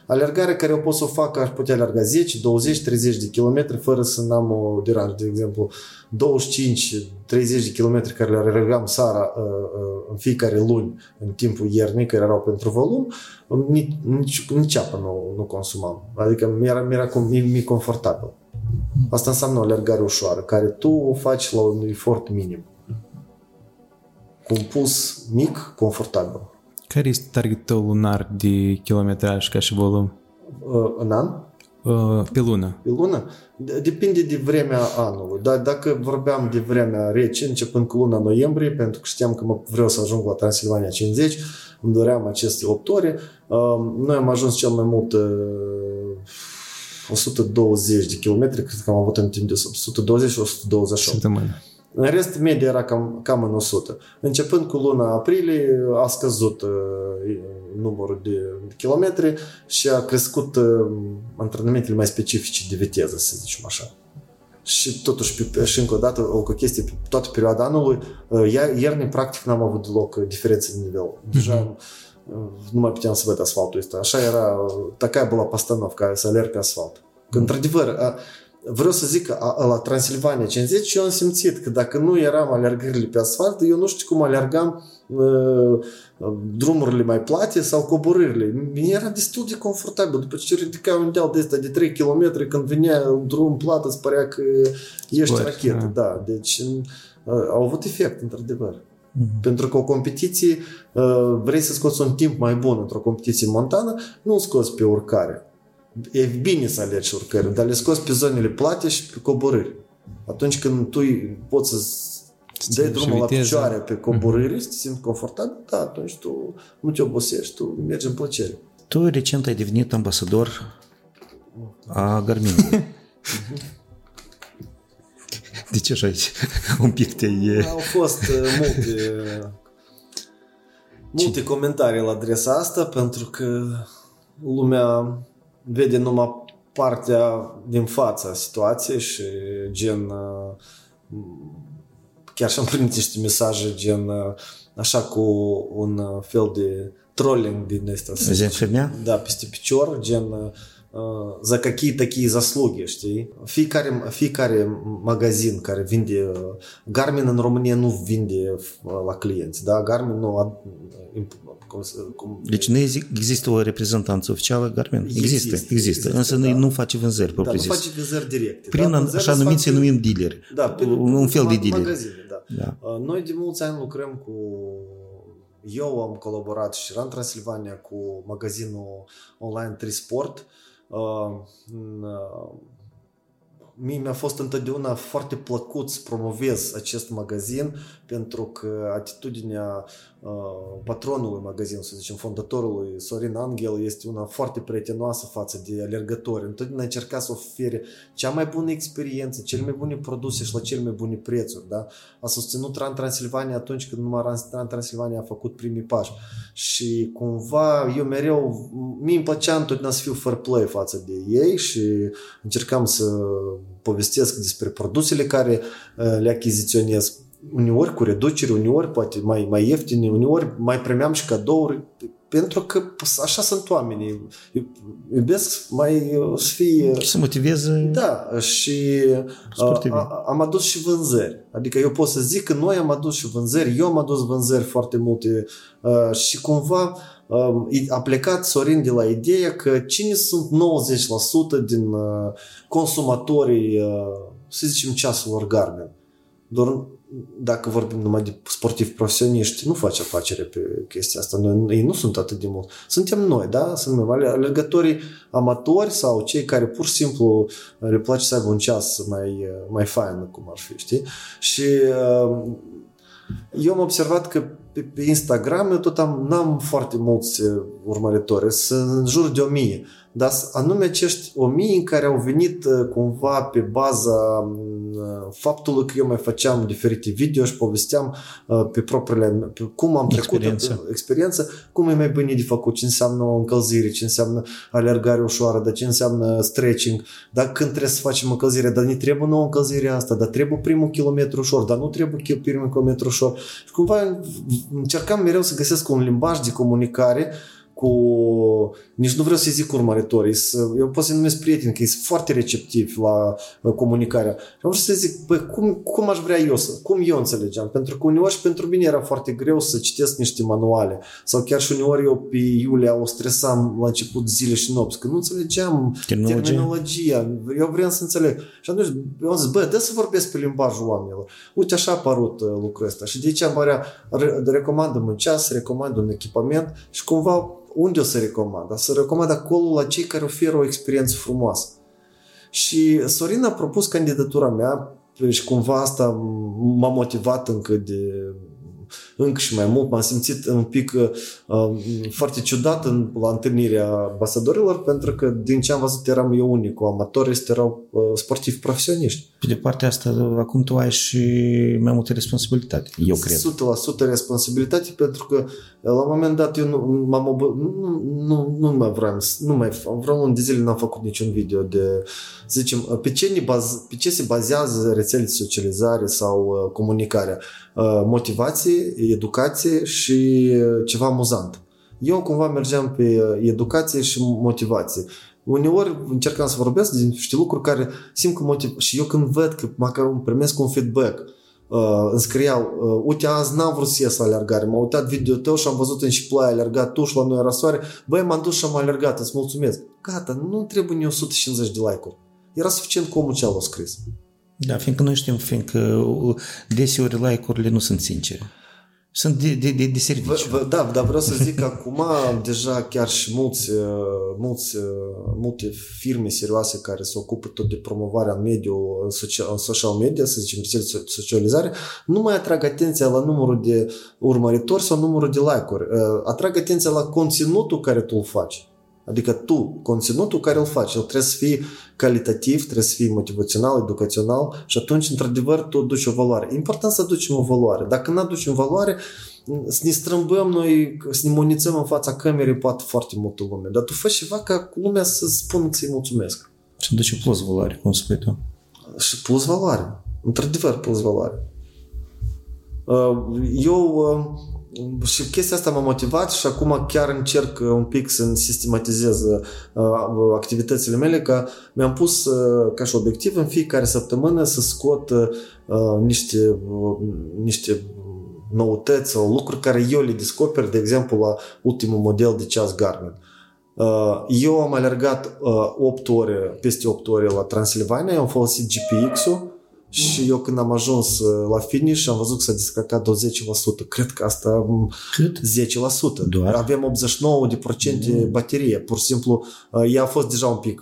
Alergare care o pot să o fac, aș putea alerga 10, 20, 30 de kilometri fără să n-am o deranj. De exemplu, 25, 30 de kilometri care le alergam sara uh, uh, în fiecare luni în timpul iernii, care erau pentru volum, nici, nici, nici apă nu, nu consumam. Adică mi-era, mi-era mi, mi confortabil. Asta înseamnă o alergare ușoară, care tu o faci la un efort minim. Cu un puls mic, confortabil.
Care este targetul lunar de kilometraj ca și volum?
Uh, în an?
uh, pe lună.
Pe lună? De- Depinde de vremea anului. Dar dacă vorbeam de vremea rece, începând cu luna noiembrie, pentru că știam că mă vreau să ajung la Transilvania 50, îmi doream aceste 8 ore, um, noi am ajuns cel mai mult uh, 120 de kilometri, cred că am avut în timp de 120 și 128.
Săptămână.
În rest, media era cam, cam în 100. Începând cu luna aprilie, a scăzut uh, numărul de kilometri și a crescut uh, antrenamentele mai specifice de viteză, să zicem așa. Și totuși, pe, și încă o dată, o chestie, pe toată perioada anului, uh, iar- iarni, practic, n-am avut deloc uh, diferențe de nivel. Deja uh, nu mai puteam să văd asfaltul ăsta. Așa era, uh, такая была постановка, să alerg pe asfalt. Că, într-adevăr, a- vreau să zic că a- la Transilvania 50 eu am simțit că dacă nu eram alergările pe asfalt, eu nu știu cum alergam uh, drumurile mai plate sau coborârile. Mi era destul de confortabil. După ce ridicai un deal de ăsta de 3 km, când venea un drum plat, îți părea că ești
Zbori,
rachetă.
da.
Da. Deci uh, au avut efect, într-adevăr. Pentru că o competiție, uh, vrei să scoți un timp mai bun într-o competiție montană, nu o scoți pe urcare. E bine să alergi urcări, dar le scoți pe zonele plate și pe coborâri. Atunci când tu poți să dai
ții
drumul
și
la
viteză.
picioare pe coborâri, să te simți confortabil, da, atunci tu nu te obosești, tu mergi în plăcere.
Tu recent ai devenit ambasador a Garmin. De ce așa aici? Un pic te...
Au fost uh, multe, multe ce? comentarii la adresa asta pentru că lumea vede numai partea din fața situației și gen uh, chiar și-am primit niște mesaje gen uh, așa cu un fel de trolling din ăsta.
Gen
Da, peste picior, gen за какие такие заслуги, știi? Fiecare, fiecare magazin care vinde uh, Garmin în România nu vinde uh, la clienți, da? Garmin nu ad- imp- cum, să- cum,
Deci nu exi- există o reprezentanță oficială Garmin? Există,
Există,
există.
există,
Însă
da.
nu face vânzări
da, nu
propriu-zis.
face vânzări directe.
Prin
da?
an-
Vânzări
așa
se
numiți,
fac
numim dealeri.
Da, pe,
un fel de
mag-
dealer.
Magazine, da.
Da.
Uh, Noi de mulți ani lucrăm cu... Eu am colaborat și era în Transilvania cu magazinul online Trisport. Uh, în, uh, Mie mi-a fost întotdeauna foarte plăcut să promovez acest magazin pentru că atitudinea uh, patronului magazinului, să zicem, fondatorului Sorin Angel este una foarte prietenoasă față de alergători. Întotdeauna încerca să ofere cea mai bună experiență, cele mai bune produse și la cele mai bune prețuri. Da? A susținut Tran Transilvania atunci când numai Tran Transilvania a făcut primii pași. Și cumva eu mereu, mie îmi plăcea întotdeauna să fiu fair play față de ei și încercam să povestesc despre produsele care uh, le achiziționez uneori cu reducere, uneori poate mai, mai ieftine, uneori mai primeam și cadouri, pentru că așa sunt oamenii. Iubesc mai uh, să fie...
Și să motiveze
Da, și
Sportivi.
a, a, am adus și vânzări. Adică eu pot să zic că noi am adus și vânzări, eu am adus vânzări foarte multe uh, și cumva um, a plecat Sorin de la ideea că cine sunt 90% din uh, consumatorii, uh, să zicem, ceasurilor Garmin. Doar dacă vorbim numai de sportivi profesioniști, nu face afacere pe chestia asta. Noi, ei nu sunt atât de mult. Suntem noi, da? Suntem alergătorii amatori sau cei care pur și simplu le place să aibă un ceas mai, mai fain, cum ar fi, știi? Și uh, eu am observat că pe, pe Instagram eu tot am, n-am foarte mulți uh, urmăritori, sunt în jur de o mie. Dar anume acești o mie în care au venit uh, cumva pe baza uh, faptului că eu mai făceam diferite video și povesteam uh, pe propriile, pe cum am trecut
Experiență.
uh, experiență, cum e mai bine de făcut, ce înseamnă o încălzire, ce înseamnă alergare ușoară, dar ce înseamnă stretching, dar când trebuie să facem încălzire, dar ne trebuie nouă încălzire asta, dar trebuie primul kilometru ușor, dar nu trebuie primul kilometru ușor. Și cumva încercam mereu să găsesc un limbaj de comunicare cu, nici nu vreau să zic urmăritorii, să- eu pot să-i numesc prieteni, că sunt foarte receptivi la uh, comunicarea. Și am vrut să zic, păi, cum, cum aș vrea eu să, cum eu înțelegeam? Pentru că uneori și pentru mine era foarte greu să citesc niște manuale sau chiar și uneori eu pe Iulia o stresam la început zile și nopți, că nu înțelegeam
Terminologia.
terminologia. Eu vreau să înțeleg. Și atunci eu am zis, bă, dă să vorbesc pe limbajul oamenilor. Uite, așa a apărut uh, lucrul ăsta. Și de aici apărea, re- recomandăm un ceas, recomand un echipament și cumva unde o să recomand? Să recomand acolo la cei care oferă o experiență frumoasă. Și Sorin a propus candidatura mea și cumva asta m-a motivat încă de încă și mai mult. M-am simțit un pic uh, foarte ciudat în, la întâlnirea ambasadorilor pentru că din ce am văzut eram eu unicul amator, este erau uh, sportivi profesioniști.
Pe de partea asta, acum tu ai și mai multe responsabilitate, eu cred.
100% responsabilitate pentru că la un moment dat eu nu, m-am ob... nu, nu, nu mai vreau, nu mai, vreau un de zile n-am făcut niciun video de, zicem, pe ce, ne baz, pe ce se bazează rețelele de socializare sau uh, comunicarea. Uh, motivație, educație și uh, ceva amuzant. Eu cumva mergeam pe uh, educație și motivație. Uneori încercam să vorbesc din niște lucruri care simt că motiv... Și eu când văd că măcar îmi primesc un feedback, uh, îmi scriau, uh, uite, azi n-am vrut să ies la alergare, m-am uitat video tău și am văzut în și ploaie alergat tu și la noi era soare, băi, m-am dus și am alergat, îți mulțumesc. Gata, nu trebuie nici 150 de like-uri. Era suficient cu omul ce a scris.
Da, fiindcă noi știm, fiindcă deseori like-urile nu sunt sincere. Sunt de, de, de, de serviciu.
V- da, dar vreau să zic că acum deja chiar și mulți, mulți, multe firme serioase care se ocupă tot de promovarea în mediul social, social media, să zicem, rețele socializare, nu mai atrag atenția la numărul de urmăritori sau numărul de like-uri. Atrag atenția la conținutul care tu îl faci. Adică tu, conținutul care îl faci, el trebuie să fie calitativ, trebuie să fie motivațional, educațional și atunci, într-adevăr, tu duci o valoare. E important să aducem o valoare. Dacă nu aducem valoare, să ne strâmbăm noi, să ne munițăm în fața camerei poate foarte multă lume. Dar tu faci ceva ca lumea să spună să-i mulțumesc.
Și aduce plus valoare, cum spui tu.
Și plus valoare. Într-adevăr, plus valoare. Uh, eu uh, și chestia asta m-a motivat și acum chiar încerc un pic să sistematizez activitățile mele, că mi-am pus ca și obiectiv în fiecare săptămână să scot niște, niște noutăți sau lucruri care eu le descoper, de exemplu, la ultimul model de ceas Garmin. Eu am alergat 8 ore, peste 8 ore la Transilvania, am folosit GPX-ul și eu când am ajuns uh, la finish am văzut că s-a descărcat 10%. Cred că asta
Cât?
10%.
Doar?
Avem 89% mm. baterie. Pur și simplu, uh, ea a fost deja un pic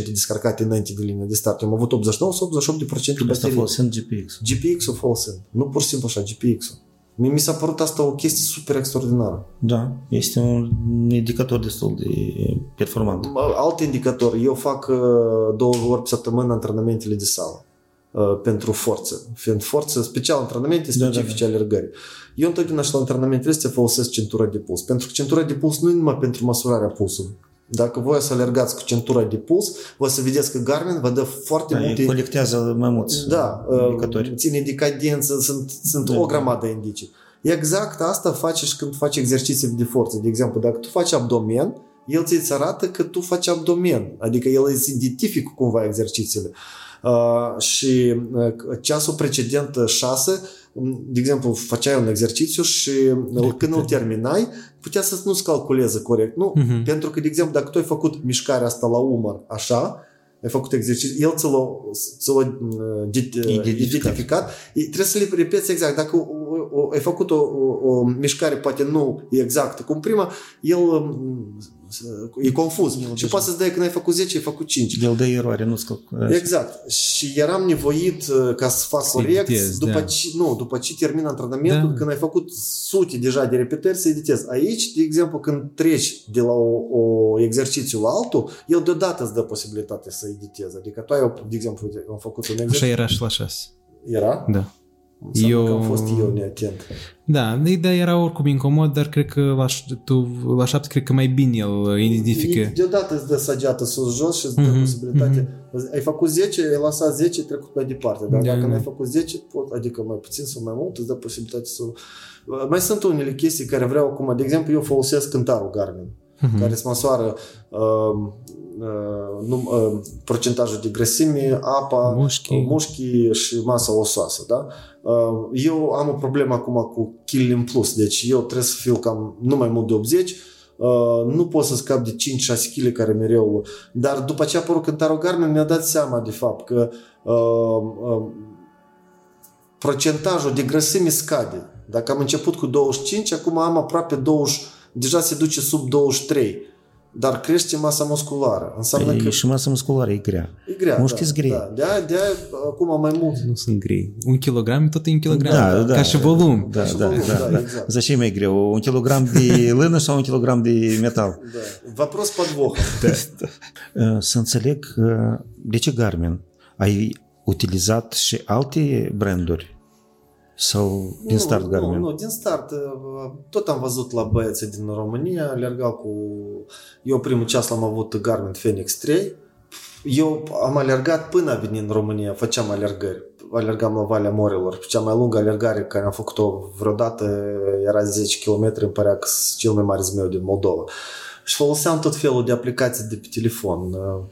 2-3% descărcate înainte de linia de start. Eu am avut 89 sau 88% baterie.
Asta folosind GPX.
GPX-ul folosind. Nu pur și simplu așa, GPX-ul. Mie mi s-a părut asta o chestie super extraordinară.
Da, este un indicator destul de performant.
Alt indicator, eu fac uh, două ori pe săptămână antrenamentele de sală. Uh, pentru forță, fiind forță, special antrenamente specifice da, da, da. alergării. Eu întotdeauna și la antrenamentele astea folosesc centura de puls, pentru că centura de puls nu e numai pentru măsurarea pulsului. Dacă voi să alergați cu centura de puls, vă să vedeți că Garmin vă dă foarte
da,
multe...
colectează mai mulți
da, uh, indicatori. Ține de cadență, sunt, sunt da. o grămadă de indicii. Exact asta face și când faci exerciții de forță. De exemplu, dacă tu faci abdomen, el ți arată că tu faci abdomen, adică el îți identifică cumva exercițiile. Uh, Uh, și uh, ceasul precedent 6, uh, um, de exemplu, făceai un exercițiu și de când îl terminai, putea să nu-ți calculeze corect. Nu? Uh-huh. Pentru că, de exemplu, dacă tu ai făcut mișcarea asta la umăr așa, ai făcut exercițiu, el ți l-a, ți l-a identificat. identificat, trebuie să le repeți exact. Dacă o, o, ai făcut o, o, o mișcare poate nu exactă cum prima, el um, e confuz. El și poate să-ți dai când ai făcut 10, ai făcut 5.
El dă eroare, nu scăl...
Exact. Și eram nevoit uh, ca să fac corect după, da. ce, nu, după ce termin antrenamentul, da. când ai făcut sute deja de repetări, să editezi. Aici, de exemplu, când treci de la o, o exercițiu la altul, el deodată îți dă posibilitatea să editezi. Adică tu ai, de exemplu, am făcut un exercițiu.
Așa era și la 6.
Era?
Da.
Înseamnă eu... că am fost eu neatent.
Da, ideea era oricum incomod, dar cred că la, tu, la șapte cred că mai bine el identifică.
Deodată îți dă săgeată sus-jos și îți dă mm-hmm, posibilitate. Mm-hmm. Ai făcut 10, ai lăsat 10, trecut mai departe. Dar da, dacă nu ai făcut 10, pot, adică mai puțin sau mai mult, îți dă posibilitate să... Mai sunt unele chestii care vreau acum. De exemplu, eu folosesc cântarul Garmin, mm-hmm. care îți măsoară uh, Uh, num, uh, procentajul de grăsime, apa,
mușchii.
mușchii și masa osoasă. Da? Uh, eu am o problemă acum cu Killing Plus, deci eu trebuie să fiu cam nu mai mult de 80, nu pot să scap de 5-6 kg care mereu... Dar după ce a apărut cântarul Garmin mi-a dat seama de fapt că procentajul de grăsime scade. Dacă am început cu 25, acum am aproape 20 deja se duce sub 23 dar crește masa musculară. Înseamnă
E
că
și masa musculară e grea.
e grea.
Mușchii
da,
grei.
Da, de-aia, de-aia acum mai mult.
Nu sunt grei. Un kilogram tot e un kilogram.
Da, da.
Ca și volum.
Da,
și
da,
volum,
da,
da,
da.
exact.
За ce e mai greu? Un kilogram de lână sau un kilogram de metal?
Da. Вопрос подвоха.
Uh, Să înțeleg uh, de ce Garmin? Ai utilizat și alte branduri? sau din start Garmin?
Nu, nu, din start. uh, Tot am văzut la băieții din România, alergau cu... Eu primul ceas l-am avut Garmin Phoenix 3. Eu am alergat până a venit în România, făceam alergări. Alergam la Valea Morilor. Cea mai lungă alergare care am făcut-o vreodată era 10 km, îmi părea că sunt cel mai mare zmeu din Moldova. Și foloseam tot felul de aplicații de pe telefon. Uh,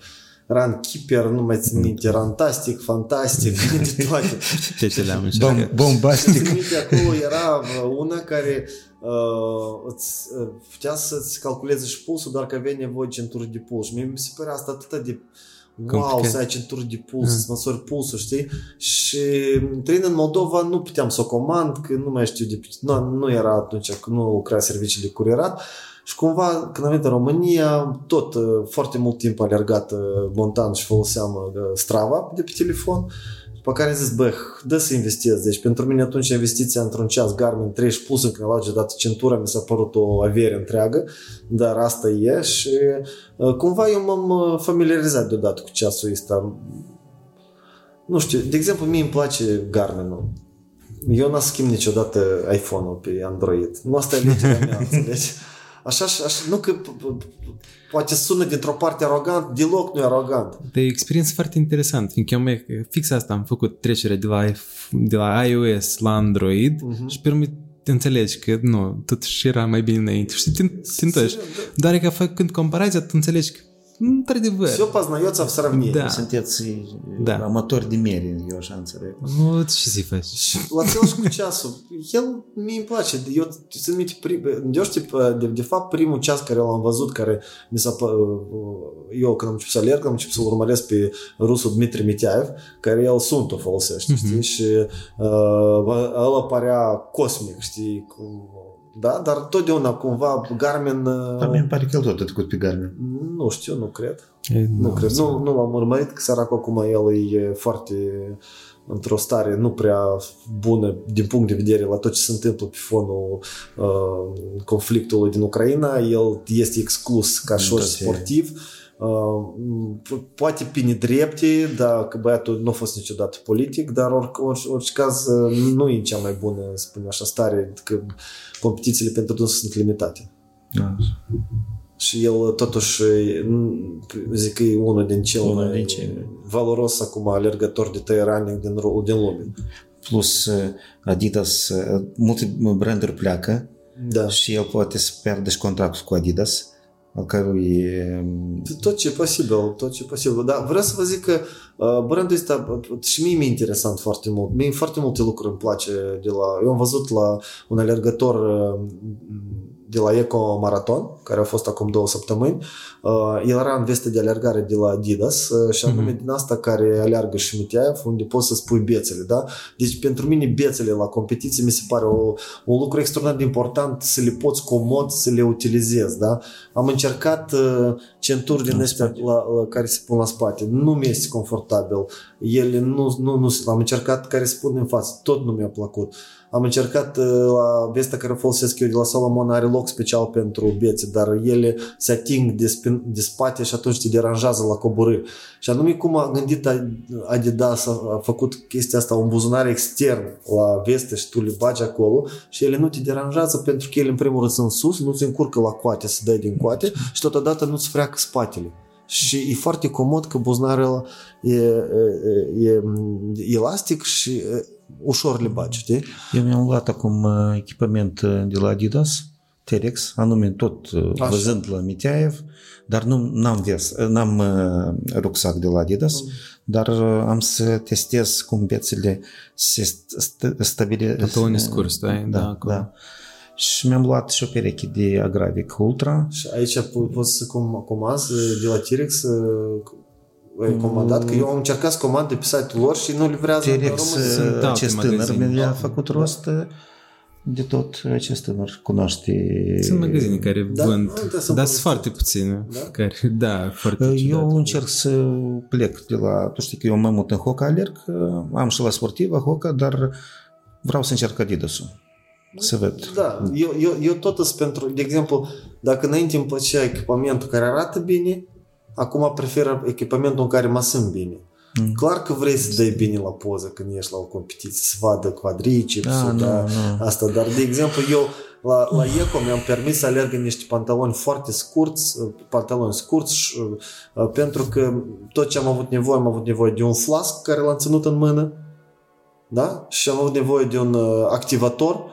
Run Keeper, nu mai țin minte, Rantastic, Fantastic, de toate.
Ce ce le-am încercat.
Bom- Bombastic.
Țin minte, acolo era uh, una care uh, îți, uh, putea să-ți calculeze și pulsul, doar că avea nevoie de centură de puls. Și mie mi se părea asta atât de wow,
Complicat.
să ai centură de puls, să-ți măsori pulsul, știi? Și trăind în Moldova nu puteam să o comand, că nu mai știu de pe- nu, nu era atunci, că nu lucra servicii de curierat. Și cumva, când am venit în România, tot uh, foarte mult timp alergat uh, montan și foloseam uh, Strava de pe telefon. Pe care am zis, bă, dă să investez. Deci pentru mine atunci investiția într-un ceas Garmin 30 plus încă la dată centura mi s-a părut o avere întreagă, dar asta e și uh, cumva eu m-am uh, familiarizat deodată cu ceasul ăsta. Nu știu, de exemplu, mie îmi place Garmin-ul. Eu n-am schimb niciodată iPhone-ul pe Android. Nu asta e alegerea mea, înțelegi? Așa, așa, așa, nu că p- p- poate sună dintr-o parte arogant, deloc nu e arogant.
De o experiență foarte interesant, fiindcă eu mai, fix asta am făcut trecerea de la, de la iOS la Android
Mhm.
și pe urmă te înțelegi că nu, totuși era mai bine înainte și te, te întorci.
Serios,
Dar e că făcând comparația, tu înțelegi că într-adevăr.
Все познается в сравнении.
Da.
Sunteți
Da.
amatori de mere, eu așa înțeleg.
Nu, ce să-i faci?
La fel și cu ceasul. El mie îmi place. Eu țin minte, eu știu, de, de fapt, primul ceas care l-am văzut, care mi s-a eu când am început să alerg, am început să-l urmăresc pe rusul Dmitri Mitiaev, care el sunt o folosește, știi? Și uh, ăla părea cosmic, știi? Cum, da, dar totdeauna cumva Garmin uh,
Dar mie îmi pare că el tot a trecut pe Garmin.
nu știu, nu cred.
E,
Nu, cred, nu, nu l-am urmărit, că săracul acum el e foarte într-o stare nu prea bună din punct de vedere la tot ce se întâmplă pe fonul uh, conflictului din Ucraina. El este exclus ca șor
tot e-
sportiv. Uh, poate pe nedrepte, dar că băiatul nu a fost niciodată politic, dar oric, orice, orice caz uh, nu e în cea mai bună, să spunem așa, stare, că competițiile pentru dânsul sunt limitate.
Da.
Și el totuși m, zic că e unul din cel
Unul
mai
din cei-
valoros acum alergător de tăi running din, ro- din lume.
Plus uh, Adidas, uh, multe branduri pleacă
Da.
și el poate să pierdă și contractul cu Adidas, al cărui um,
Tot ce e posibil, tot ce e posibil. Dar vreau să vă zic că uh, brandul ăsta uh, și mie mi-e interesant foarte mult. Mie foarte multe lucruri îmi place de la... Eu am văzut la un alergător uh, de la Eco Marathon, care a fost acum două săptămâni. Uh, el era în veste de alergare de la Adidas uh, și anume din asta care aleargă și Mitiaev, unde poți să spui bețele, da? Deci pentru mine bețele la competiție mi se pare o, un lucru extraordinar de important să le poți comod să le utilizezi, da? Am încercat uh, centuri din astea la, la, care se pun la spate. Nu mi este confortabil. Ele nu, nu, nu, am încercat care se pun în față. Tot nu mi-a plăcut. Am încercat uh, la vestea care o folosesc eu de la Solomon are loc special pentru bețe, dar ele se ating de, spin, de spate și atunci te deranjează la coborâri. Și anume cum a gândit Adidas, a, a făcut chestia asta, un buzunar extern la veste și tu le bagi acolo și ele nu te deranjează pentru că ele în primul rând sunt sus, nu se încurcă la coate să dai din coate și totodată nu-ți freacă spatele. Și e foarte comod că buzunarul ăla e, e, e elastic și e, ușor le bagi, știi?
Eu mi-am luat acum uh, echipament uh, de la Adidas, Terex, anume tot uh,
Așa.
văzând la Mitiaev, dar nu n-am, ves, uh, n-am uh, rucsac de la Adidas,
Mm.
dar uh, am să testez cum bețele se st- st- stabile...
Tatuoni scurs, da? Da,
Da,
acolo.
da. Și mi-am luat și o pereche de Agravic Ultra.
Și aici po- poți să com- comanzi de la T-Rex ai comandat, că eu am încercat să comand de pe site-ul lor și nu livrează în
Terex,
România.
Sunt
uh,
alte
acest tânăr
magazine.
mi-a
Da.
făcut rost uh, de tot acest tânăr cunoaște...
Sunt magazine care
Da,
vând,
nu, trebuie să
dar sunt
povestesc.
foarte puține.
Da?
Care, da, foarte
Eu
ciudate.
încerc să plec de la... Tu știi că eu mai mult în Hoca alerg, am și la sportivă Hoca, dar vreau să încerc Adidas-ul. Să văd.
Da, eu, eu, eu tot sunt pentru, de exemplu, dacă înainte îmi plăcea echipamentul care arată bine, acum prefer echipamentul în care mă simt bine. Mm. Clar că vrei să dai bine la poză când ești la o competiție, să vadă quadricepsul,
Da,
da,
nu, nu.
asta, dar de exemplu eu la, la ECO mi-am permis să alerg în niște pantaloni foarte scurți, pantaloni scurți și, uh, pentru că tot ce am avut nevoie, am avut nevoie de un flask care l-am ținut în mână, da? Și am avut nevoie de un uh, activator uh,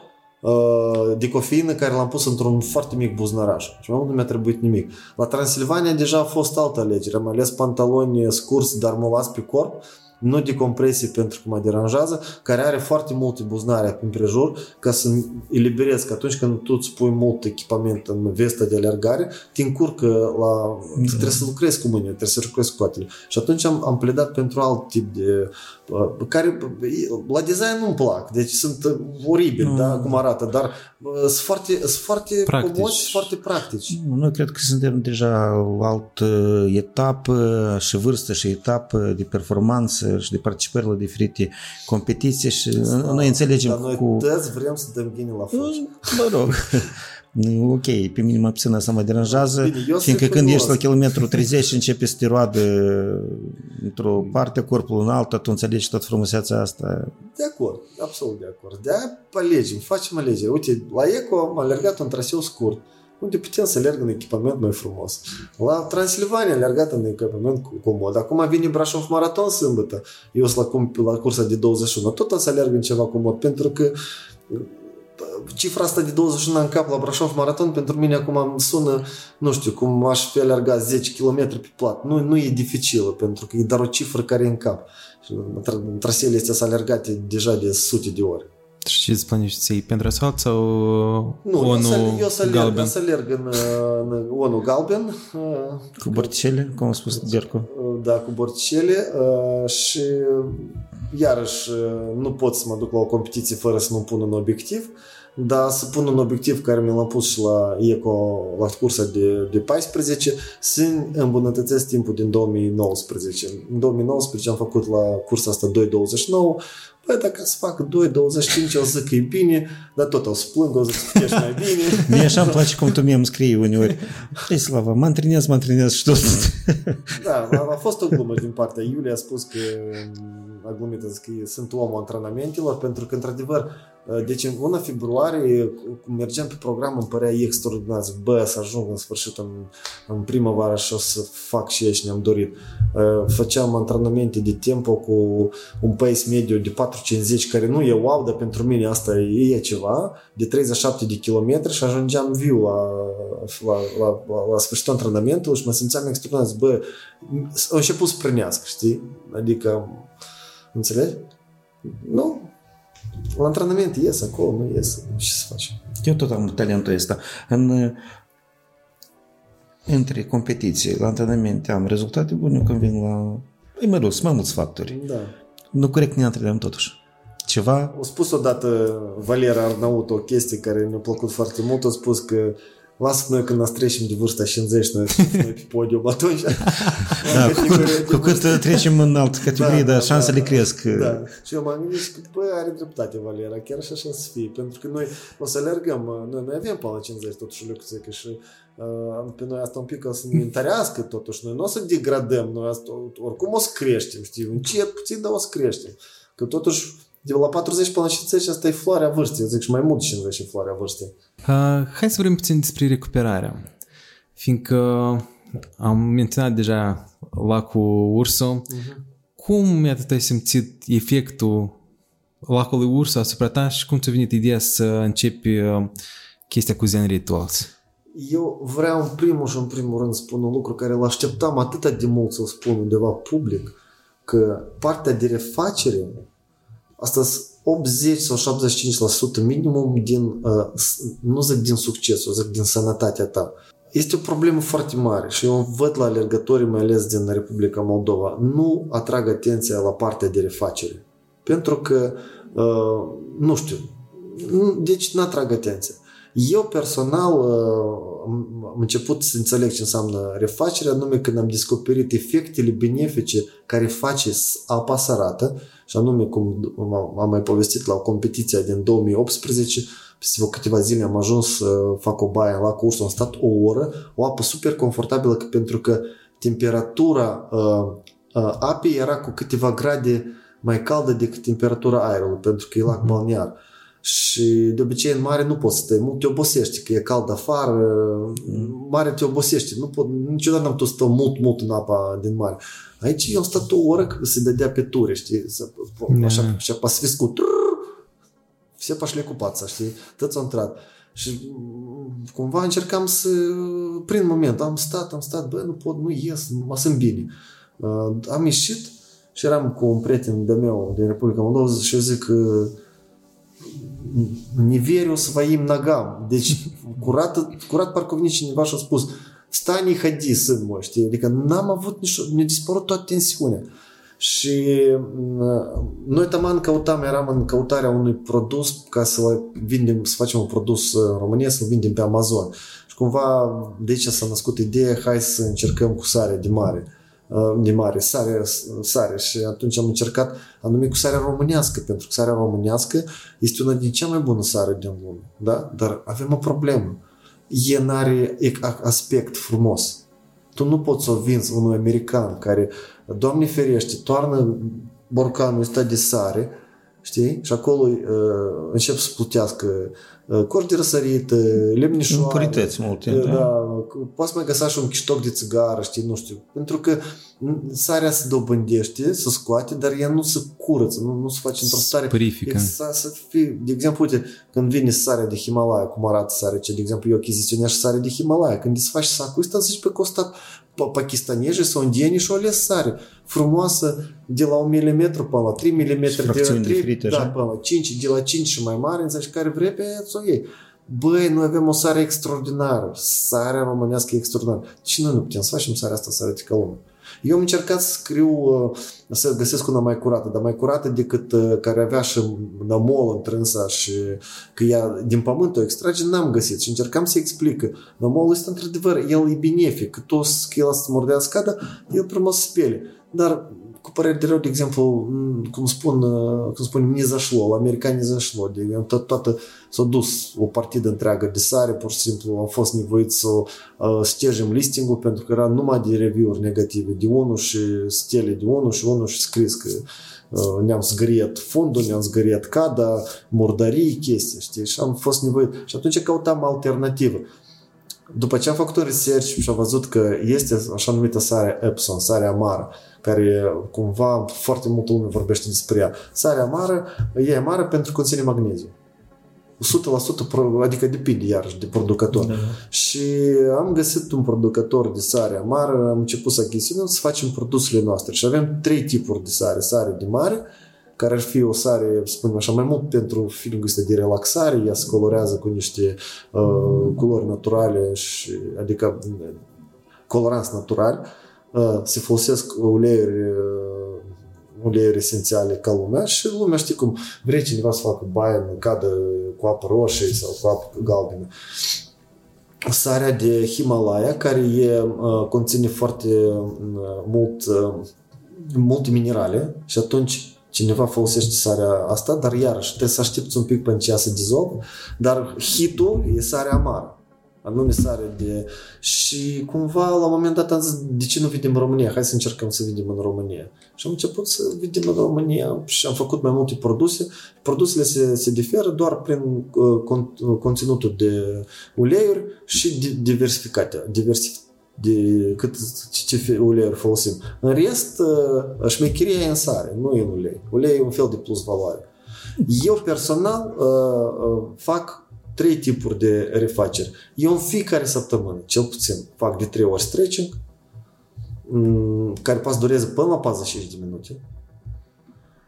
de cofeină care l-am pus într-un foarte mic buznăraș. Și mai mult nu mi-a trebuit nimic. La Transilvania deja a fost altă alegere. Am ales pantaloni scurți, dar molați pe corp, nu de compresie pentru că mă deranjează, care are foarte multe buznare prin prejur ca să eliberez că atunci când tu îți pui mult echipament în vesta de alergare, te încurcă la... Da. Trebuie să lucrezi cu mâinile, trebuie să lucrezi cu coatele. Și atunci am, am pledat pentru alt tip de... uh, care la design nu-mi plac, deci sunt uh, oribili,
Mm.
da, cum arată, dar uh, sunt foarte, sunt foarte
Practici.
comodi și foarte practici.
Noi cred că suntem deja la altă etapă și vârstă și etapă de performanță și de participări la diferite competiții și noi înțelegem
Dar noi
cu...
toți vrem să dăm bine la foci.
Mă rog, ok, pe mine mai puțin asta mă deranjează,
Bine, eu
fiindcă
sunt
când
curios.
ești la kilometru 30 și începe să te roadă într-o parte corpul în alta, tu înțelegi tot frumusețea asta.
De acord, absolut de acord. De aia alegem, facem alegeri. Uite, la ECO am alergat un traseu scurt, unde putem să alerg în echipament mai frumos. La Transilvania am alergat în echipament cu- comod. Acum vine Brașov Maraton sâmbătă. Eu sunt la, cum- la cursa de 21. Tot o să alerg în ceva comod, pentru că cifra asta de 21 în cap la Brașov Maraton pentru mine acum îmi sună, nu știu, cum aș fi alergat 10 km pe plat. Nu, nu e dificilă, pentru că e doar o cifră care e în cap. Și tra- Traseele astea sunt alergate deja de sute de ori.
Și ce îți plănești să iei pentru asfalt sau
Nu, eu
ONU
să, eu să alerg,
galben?
eu să alerg în, uh, în ONU Galben, uh,
Cu borticele, cum a spus Bercu.
da, cu borcele uh, și iarăși uh, nu pot să mă duc la o competiție fără să nu pun un obiectiv, dar să pun un obiectiv care mi l-am pus și la ECO, la cursa de, de 14, să îmbunătățesc timpul din 2019. În 2019 am făcut la cursa asta 2.29, Păi dacă să fac 2.25, o să zic că e bine, dar tot o să plâng, o să zic că ești mai bine.
Mie așa îmi place cum tu mie îmi scrii uneori. Ei, Slava, mă antrenez, mă antrenez și tot.
Da, a, a fost o glumă din partea Iulia, a spus că a glumit, a zis că sunt omul antrenamentelor, pentru că, într-adevăr, deci în 1 februarie, cum mergeam pe program, îmi părea extraordinar. Zic, bă, să ajung în sfârșit în, în primăvară și o să fac și ce ne-am dorit. Făceam antrenamente de tempo cu un pace mediu de 4,50, care nu e wow, dar pentru mine asta e ceva, de 37 de kilometri și ajungeam viu la, la, la, la, la sfârșitul antrenamentului și mă simțeam extraordinar. Zic, bă, a început să prânească, știi? Adică, înțelegi? Nu. La antrenament ies acolo, nu ies. Ce să faci?
Eu tot am talentul ăsta. În, între competiții, la antrenamente am rezultate bune când vin la... Păi mă rog, sunt mai mulți factori.
Da.
Nu corect ne antrenăm totuși. Ceva...
A spus odată Valera Arnaut o chestie care mi-a plăcut foarte mult. A spus că lasă noi când ne trecem de vârsta 50, noi, noi pe podium atunci.
Da, cu, cât, cu cât trecem în altă categorie, da, da, șansele
da,
cresc.
Da. Și eu m-am gândit că, bă, are dreptate Valera, chiar și așa să fie. Pentru că noi o să alergăm, noi, noi avem până la 50 totuși lucrurile și uh, pe noi asta un pic o să ne întărească totuși. Noi nu o să degradăm, noi asta, oricum o să creștem, știi, încet, puțin, dar o să creștem. Că totuși de la 40 până la 50 asta e floarea vârstei, eu zic și mai mult de 50 e floarea vârstei.
Uh, hai să vorbim puțin despre recuperarea. Fiindcă am menționat deja lacul Urso, uh-huh. cum iată ai simțit efectul lacului Urso asupra ta și cum ți-a venit ideea să începi chestia cu Zen Rituals?
Eu vreau în primul și în primul rând să spun un lucru care îl așteptam atât de mult să-l spun undeva public, că partea de refacere asta 80 sau 75% minimum din, uh, nu zic din succesul, zic din sănătatea ta. Este o problemă foarte mare și eu văd la alergătorii, mai ales din Republica Moldova, nu atrag atenția la partea de refacere. Pentru că, uh, nu știu, deci nu atrag atenție. Eu personal uh, am început să înțeleg ce înseamnă refacerea, anume când am descoperit efectele benefice care face apa sărată, și anume, cum am mai povestit la o competiție din 2018, peste câteva zile am ajuns să fac o baie la curs, am stat o oră, o apă super confortabilă pentru că temperatura uh, uh, apei era cu câteva grade mai caldă decât temperatura aerului, pentru că e lac balnear. Și de obicei în mare nu poți să stai mult, te obosești, că e cald afară, mm. mare te obosește. Nu pot, niciodată n-am putut să mult, mult în apa din mare. Aici eu am stat o oră că se dădea pe ture, știi? Să, mm. așa, și a pasfis cu se pașle cu pața, știi? Tot s-a intrat. Și mm, cumva încercam să, prin moment, am stat, am stat, bă, nu pot, nu ies, mă sunt bine. Uh, am ieșit și eram cu un prieten de meu din Republica Moldova și eu zic că uh, не верю своим nogam. Deci, curat, curat parcă vine cineva și a spus, stai, не ходи, сын mă, știi? Adică n-am avut nici, mi-a dispărut toată tensiunea. Și noi taman căutam, eram în căutarea unui produs ca să vindem, să facem un produs în România, să-l vindem pe Amazon. Și cumva de aici s-a născut ideea, hai să încercăm cu sare de mare de mare, sare, sare și atunci am încercat anume cu sarea românească, pentru că sarea românească este una din cea mai bună sare din lume, da? Dar avem o problemă. E n-are aspect frumos. Tu nu poți să o vinzi unui american care, Doamne ferește, toarnă borcanul ăsta de sare, știi? Și acolo uh, încep să plutească uh, corp de răsărit, uh, lemnișoare.
Impurități multe.
Uh, da. da. Poți mai găsa și un chiștoc de țigară, știi, nu știu. Pentru că sarea se dobândește, se scoate, dar ea nu se curăță, nu, nu se face într-o stare...
Purifică.
Exact, să fie, de exemplu, uite, când vine sarea de Himalaya, cum arată sarea ce, de exemplu, eu achiziționez sare de Himalaya, când îți faci sacul ăsta, zici pe costat pakistanezi sau indieni și o ales sare frumoasă de la 1 mm până la 3 mm, de la 3,
de frite,
da, până la 5, de la 5 și mai mare, înțelegi, care vrei pe aia o iei. Băi, noi avem o sare extraordinară, sarea românească extraordinară. Și noi nu putem să facem sarea asta, sare de calumă. Eu am încercat să scriu, uh, să găsesc una mai curată, dar mai curată decât uh, care avea și nămol întrânsa și că ea din pământ o extrage, n-am găsit și încercam să explic că nămolul este într-adevăr, el e benefic, că toți că el să mordească, dar el frumos spele. Dar cu păreri de rău, de exemplu, cum spun, uh, cum spunem, ne zașlo, la americani ne zașlo, de exemplu, tot, toată s-a dus o partidă întreagă de sare, pur și simplu am fost nevoiți să uh, stejim listingul pentru că era numai de review-uri negative, de unul și stele de unul și unul și scris că uh, ne-am zgâriat fondul, ne-am zgâriat cada, murdării, chestii, știi, și am fost nevoit. Și atunci căutam alternativă după ce am făcut un research și am văzut că este așa numită sare Epson, sare amară, care cumva foarte multă lume vorbește despre ea. Sarea amară e amară pentru că conține magneziu. 100%, adică depinde iarăși de producător. Da. Și am găsit un producător de sare amară, am început să achiziționăm, să facem produsele noastre. Și avem trei tipuri de sare. Sare de mare, care ar fi o sare, spunem așa, mai mult pentru feeling ăsta de relaxare, ea se colorează cu niște uh, culori naturale, și, adică coloranți naturali, uh, se folosesc uleiuri uh, uleiuri esențiale ca lumea și lumea știe cum vrei cineva să facă baie în cadă cu apă roșie sau cu apă galbenă. Sarea de Himalaya, care e, uh, conține foarte uh, mult, uh, multe minerale și atunci cineva folosește sarea asta, dar iarăși trebuie să aștepți un pic până ce ea se dizolvă, dar hitul e sarea amară anume sare de... Și cumva la un moment dat am zis, de ce nu vedem în România? Hai să încercăm să vedem în România. Și am început să vedem în România și am făcut mai multe produse. Produsele se, se diferă doar prin uh, con, uh, conținutul de uleiuri și de diversificate. Diversif, de cât ce uleiuri folosim. În rest, uh, șmecheria e în sare, nu e în ulei. Ulei e un fel de plus valoare. Eu personal uh, uh, fac trei tipuri de refaceri. Eu în fiecare săptămână, cel puțin, fac de trei ori stretching, mm, care poate dureze până la 45 de minute.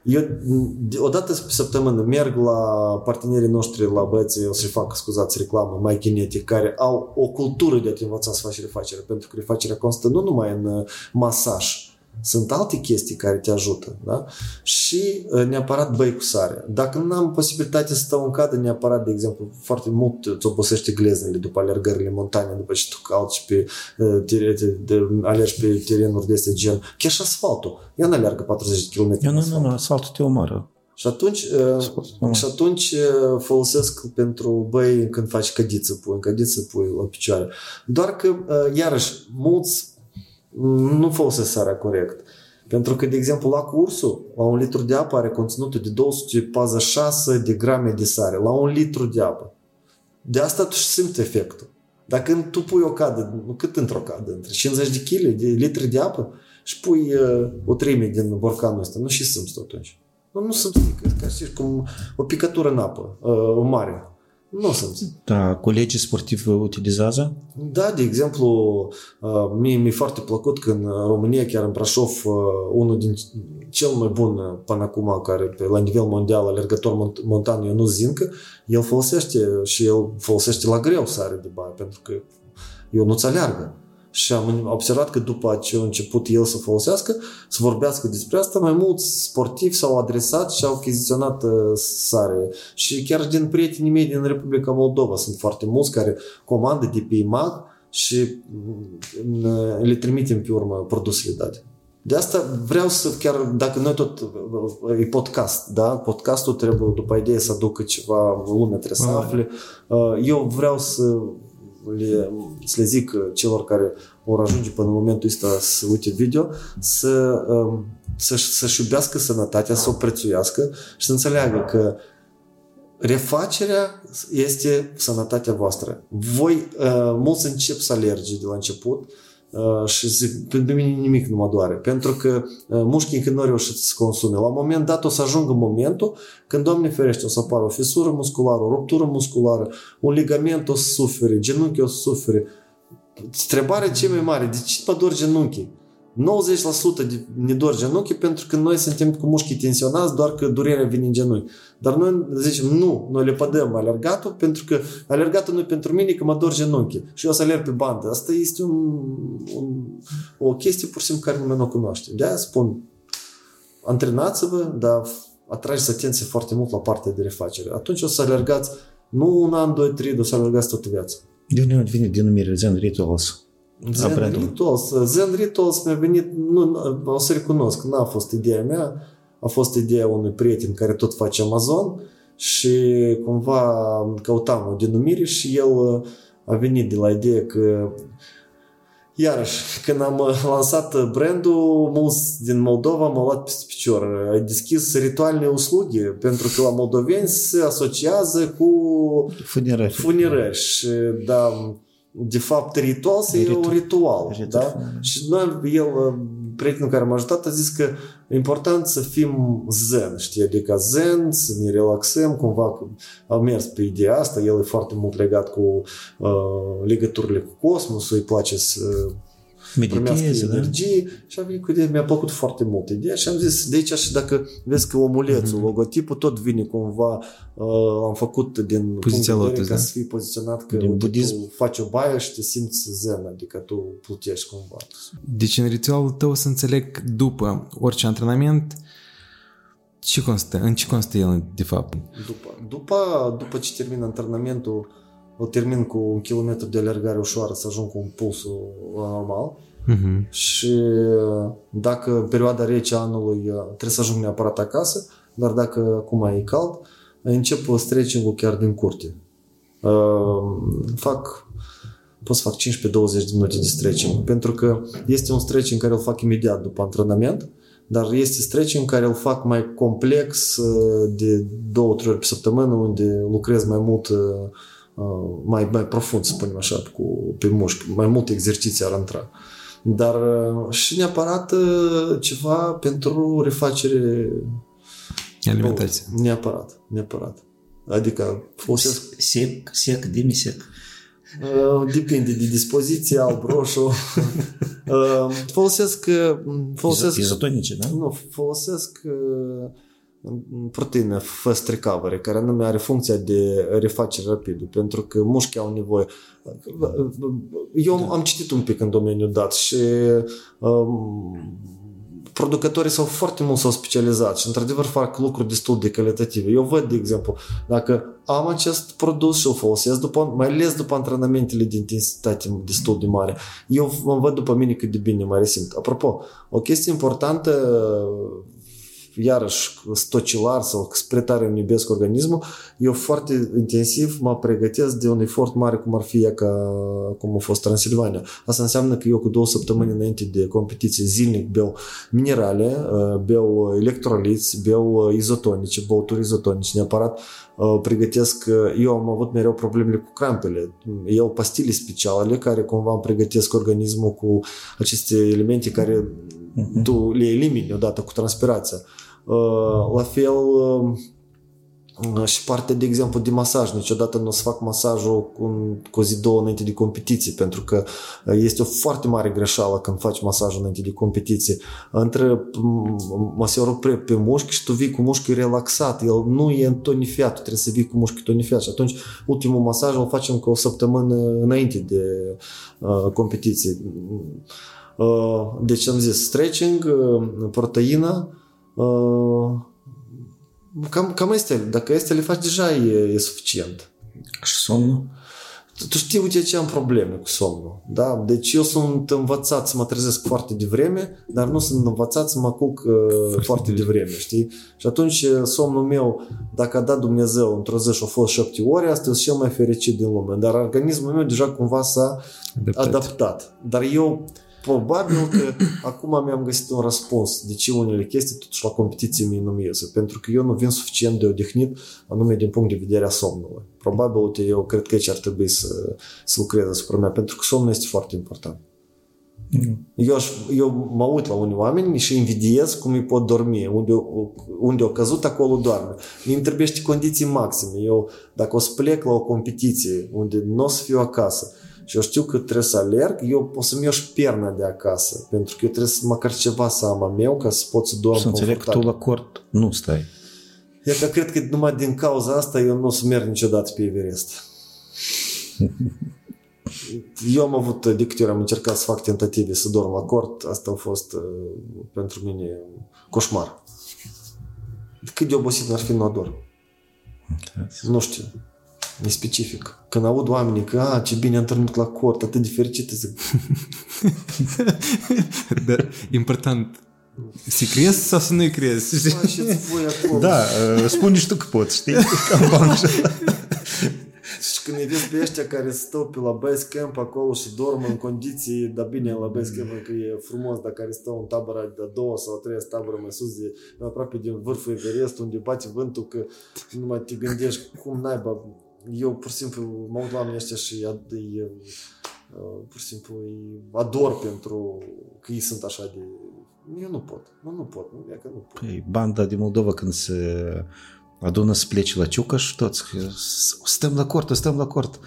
Eu odată pe săptămână merg la partenerii noștri, la băieții, o să fac, scuzați, reclamă, mai kinetic, care au o cultură de a te învăța să faci refacere, pentru că refacerea constă nu numai în uh, masaj, Sunt alte chestii care te ajută, da? Și uh, neapărat băi cu sare. Dacă nu am posibilitate să stau în cadă, neapărat, de exemplu, foarte mult îți obosește gleznele după alergările montane, după ce tu cauți pe, uh, tere- de, de, alergi pe terenuri de este gen, chiar și asfaltul. Ea nu alergă 40 de km.
Nu, nu, nu, nu, asfaltul te omoară.
Și atunci, uh, și atunci uh, folosesc pentru băi când faci cădiță pui, în cădiță pui la picioare. Doar că, uh, iarăși, mulți nu folosesc sarea corect. Pentru că, de exemplu, la cursul, la un litru de apă are conținutul de 246 de grame de sare. La un litru de apă. De asta tu și simți efectul. Dacă tu pui o cadă, nu cât într-o cadă, între 50 de kg, de litri de apă, și pui uh, o treime din borcanul ăsta, nu și simți atunci. Nu, nu simți nimic, ca să cum o picătură în apă, uh, o mare. Nu o simți.
Da, colegii sportivi utilizează?
Da, de exemplu, uh, mie mi-e foarte plăcut că în România, chiar în Brașov, uh, unul din cel mai bun uh, până acum, care pe, la nivel mondial, alergător mont- montan Ionut Zincă, el folosește și el folosește la greu sare de baie, pentru că eu nu-ți aleargă. Și am observat că după ce a început el să folosească, să vorbească despre asta, mai mulți sportivi s-au adresat și au achiziționat uh, sare. Și chiar din prietenii mei din Republica Moldova sunt foarte mulți care comandă de pe IMAG și mm, le trimitem pe urmă produsele date. De asta vreau să, chiar dacă noi tot, e podcast, da? Podcastul trebuie, după ideea, să aducă ceva, lumea trebuie să afle. Uh, Eu vreau să le, să le zic celor care vor ajunge până în momentul ăsta să uite video, să, um, să, să-și iubească sănătatea, să o prețuiască și să înțeleagă că refacerea este sănătatea voastră. Voi, uh, mulți încep să alerge de la început, Uh, și zic, pe mine nimic nu mă doare, pentru că uh, mușchii încă nu reușit să se consume. La un moment dat o să ajungă momentul când, Doamne ferește, o să apară o fisură musculară, o ruptură musculară, un ligament o să sufere, genunchi o să sufere. Întrebarea cea mai mare, de ce mă dor genunchii? 90% de ne dor genunchi pentru că noi suntem cu mușchii tensionați doar că durerea vine în genunchi. Dar noi zicem, nu, noi le pădăm alergatul pentru că alergatul nu e pentru mine că mă dor genunchi și eu o să alerg pe bandă. Asta este un, un, o chestie pur și simplu care nimeni nu o cunoaște. De-aia spun, antrenați-vă, dar atrageți atenție foarte mult la partea de refacere. Atunci o să alergați nu un an, doi, trei, o să alergați toată viața.
De unde vine denumirea Zen Rituals?
Zen Rituals. Zen Rituals mi-a venit, nu, o să recunosc, n-a fost ideea mea, a fost ideea unui prieten care tot face Amazon și cumva căutam o denumire și el a venit de la ideea că Iarăși, când am lansat brandul, mulți din Moldova m-au luat peste picior. Ai deschis ritualele uslugi, pentru că la moldoveni se asociază cu
Funerări.
funerări. Și, da, de fapt, ritual e
Ritu-
un ritual.
Ritual.
Da? Și noi, el, prietenul care m-a ajutat, a zis că e important să fim zen, știi? Adică zen, să ne relaxăm, cumva că am mers pe ideea asta, el e foarte mult legat cu uh, legăturile cu cosmosul, îi place să primească
Mediteze, da?
energie și a venit cu ideea, mi-a plăcut foarte mult ideea și am zis, de aici și dacă vezi că omulețul,
Mhm.
logotipul tot vine cumva, uh, am făcut din
Poziția
punct de vedere
lotus,
ca
da?
să fii poziționat că
Din
uite,
budism.
tu faci o baie și te simți zen, adică tu plutești cumva.
Deci în ritualul tău să înțeleg după orice antrenament ce constă, în ce constă el de fapt?
După, după, după ce termin antrenamentul, o termin cu un kilometru de alergare ușoară să ajung cu un pulsul la normal
Mhm.
și dacă în perioada rece a anului uh, trebuie să ajung neapărat acasă, dar dacă acum e cald, încep stretching-ul chiar din curte. Uh, Fac pot să fac 15-20 de minute de stretching, pentru că este un stretching care îl fac imediat după antrenament, dar este stretching care îl fac mai complex uh, de două, trei ori pe săptămână, unde lucrez mai mult, uh, uh, mai, mai profund, să spunem așa, cu, pe mușchi, mai multe exerciții ar intra. Dar uh, și neapărat uh, ceva pentru refacere
Alimentație.
Neapărat, neapărat. Adică folosesc
Sec, sec, demisec.
Uh, Depinde de dispoziție, alb, roșu. Uh, folosesc, uh, folosesc,
Izotonice, da?
nu, folosesc uh, proteină fast recovery, care anume are funcția de refacere rapidă, pentru că mușchii au nevoie. Eu am citit un pic în domeniul dat și um, producătorii s-au foarte mult s-au specializat și într-adevăr fac lucruri destul de calitative. Eu văd, de exemplu, dacă am acest produs și îl folosesc după, mai ales după antrenamentele de intensitate destul de mare, eu mă văd după mine cât de bine mă resimt. Apropo, o chestie importantă iarăși stocilar sau spre tare îmi iubesc organismul, eu foarte intensiv mă pregătesc de un efort mare cum ar fi ea ca cum a fost Transilvania. Asta înseamnă că eu cu două săptămâni înainte de competiție zilnic beau minerale, uh, beau electroliți, beau uh, izotonice, băuturi izotonice neapărat, uh, pregătesc, eu am avut mereu problemele cu crampele, iau pastile speciale care cumva îmi pregătesc organismul cu aceste elemente care uh-huh. tu le elimini odată cu transpirația. Uh, la fel uh, și partea, de exemplu, de masaj. Niciodată nu o să fac masajul cu, cu o zi, două înainte de competiție, pentru că uh, este o foarte mare greșeală când faci masajul înainte de competiție. Între maserul pe, pe mușchi și tu vii cu mușchiul relaxat, el nu e întonifiat, tu trebuie să vii cu mușchiul tonifiat și atunci ultimul masaj îl facem cu o săptămână înainte de uh, competiție. Uh, deci am zis stretching, uh, proteină, uh, cam, cam este. Dacă este le faci deja e, e suficient.
Și somnul?
Tu, tu știi, uite ce am probleme cu somnul. Da? Deci eu sunt învățat să mă trezesc foarte devreme, dar nu sunt învățat să mă culc uh, foarte devreme, știi? Și atunci somnul meu, dacă a dat Dumnezeu într-o zi și a fost șapte ore, asta e cel mai fericit din lume. Dar organismul meu deja cumva s-a adaptat. adaptat. Dar eu Probabil că acum mi-am găsit un răspuns de ce unele chestii totuși la competiție mi nu iese, pentru că eu nu vin suficient de odihnit, anume din punct de vedere a somnului. Probabil, uite, eu cred că aici ar trebui să, să lucrez asupra mea, pentru că somnul este foarte important. Mm. Eu, aș, eu mă uit la unii oameni și invidiez cum îi pot dormi. Unde, unde au căzut, acolo doarme. Mi îmi trebuie condiții maxime. Eu, dacă o să plec la o competiție unde nu o să fiu acasă, și eu știu că trebuie să alerg, eu o să-mi iau și perna de acasă, pentru că eu trebuie să măcar ceva să am a meu ca să pot să dorm
Să înțeleg că tu la cort nu stai.
Eu că cred că numai din cauza asta eu nu o să merg niciodată pe Everest. eu am avut, de câte ori am încercat să fac tentative să dorm la cort, asta a fost uh, pentru mine coșmar. Cât de obosit n-ar fi, nu ador. Nu știu e specific. Când aud oamenii că, a, ce bine am întâlnit la cort, atât de fericit, zic.
Dar important, să crezi sau să nu-i crezi?
Da, uh, spune și tu că poți, știi?
Și când îi vezi pe ăștia care stau pe la base camp acolo și dorm în condiții, dar bine la base camp că e frumos, dar care stau în tabăra de două sau trei tabără mai sus de aproape din vârful Everest unde bate vântul că nu mai te gândești cum naiba eu pur și simplu mă uit la oamenii ăștia și îi, uh, pur și simplu îi ador pentru că ei sunt așa de... Eu nu pot, nu, nu pot, nu, e că nu pot.
Păi, banda de Moldova când se adună să plece la Ciucaș, toți, stăm la cort, stăm la cort.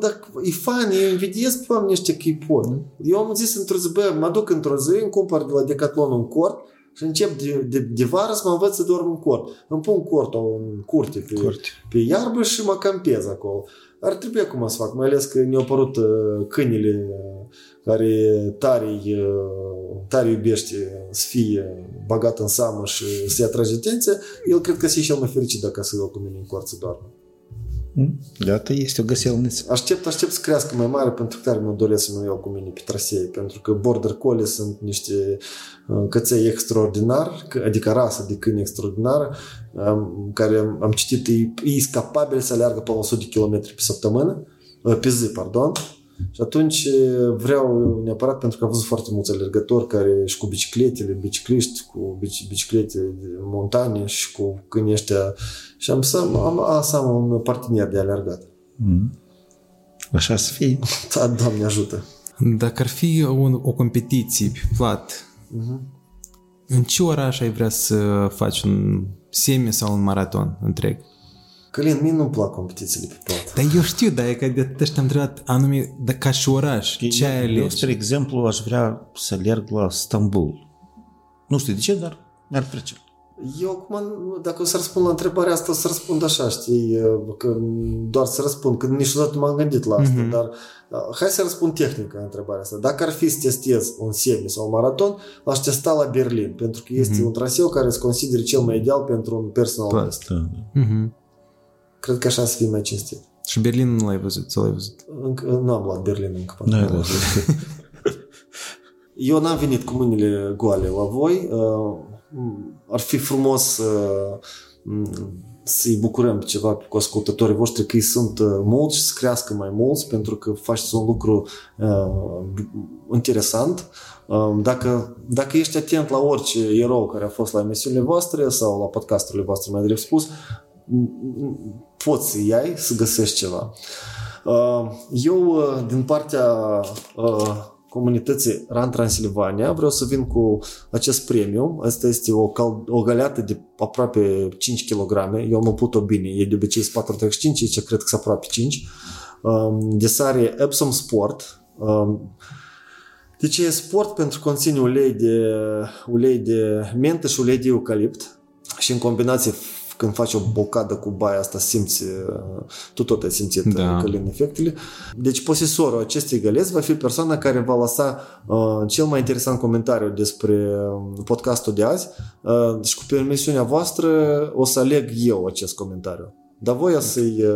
Dar e fan, eu invidiez pe oamenii ăștia că îi pot. Eu am zis într-o zi, bă, mă duc într-o zi, îmi cumpăr de la Decathlon un cort și încep de, de, de vară să mă învăț să dorm în cort. Îmi pun cortul în curte pe, curte. pe iarbă și mă campez acolo. Ar trebui acum să fac, mai ales că ne-au apărut uh, câinile uh, care tare, uh, tare iubește să fie bagat în seamă și să-i atrage atenție, el cred că se și el mai fericit dacă să cu mine în cort să doarmă.
Iată, este o găselniță.
Aștept, aștept să crească mai mare pentru că tare mă doresc să mă iau cu mine pe trasee, pentru că Border Collie sunt niște uh, căței extraordinar, adică rasă de câini extraordinar, care am citit, e, e capabil să aleargă pe 100 de km pe săptămână, uh, pe zi, pardon, și atunci vreau neapărat, pentru că am văzut foarte mulți alergători care și cu bicicletele, bicicliști, cu biciclete de montane și cu câinii ăștia și am să am, să am un partener de alergat. Mm.
Așa să fie.
Da, Doamne ajută.
Dacă ar fi o, o competiție pe plat, uh-huh. în ce oraș ai vrea să faci un semi sau un maraton întreg?
Călin, mie nu-mi plac competițiile pe plat.
Dar eu știu, dar e că de atât am întrebat anume, dar ca și oraș, ce ai ales?
Eu, spre exemplu, aș vrea să alerg la Stambul. Nu știu de ce, dar mi-ar plăcea.
Eu, acum, dacă o să răspund la întrebarea asta, o să răspund așa, știi, că doar să răspund, că niciodată nu m-am gândit la asta, mm-hmm. dar hai să răspund tehnic la întrebarea asta. Dacă ar fi să testez un semi sau un maraton, l-aș testa la Berlin, pentru că este mm-hmm. un traseu care se consideră cel mai ideal pentru un personal best. Da, da. Mm-hmm. Cred că așa să fie mai cinstit.
Și Berlin nu l-ai văzut, sau l-ai văzut?
Încă, nu am luat Berlin încă. Da, da, da. Eu n-am venit cu mâinile goale la voi. Uh, ar fi frumos uh, să-i bucurăm ceva cu ascultătorii voștri că îi sunt uh, mulți și să crească mai mulți pentru că faceți un lucru uh, interesant. Uh, dacă, dacă ești atent la orice erou care a fost la emisiunile voastre sau la podcasturile voastre, mai drept spus, poți să iai, să găsești ceva. Uh, eu, uh, din partea comunității RAN Transilvania. Vreau să vin cu acest premiu. Asta este o, cal- o galeată de aproape 5 kg. Eu am put-o bine. E de obicei 435, aici cred că sunt aproape 5. Um, de sare Epsom Sport. Um, de ce e sport? Pentru că conține ulei de, ulei de mentă și ulei de eucalipt și în combinație când faci o bocadă cu baia asta simți, uh, tu tot ai simțit da. Uh, călin efectele. Deci posesorul acestei găleți va fi persoana care va lăsa uh, cel mai interesant comentariu despre uh, podcastul de azi uh, și cu permisiunea voastră o să aleg eu acest comentariu. Dar voi să-i uh,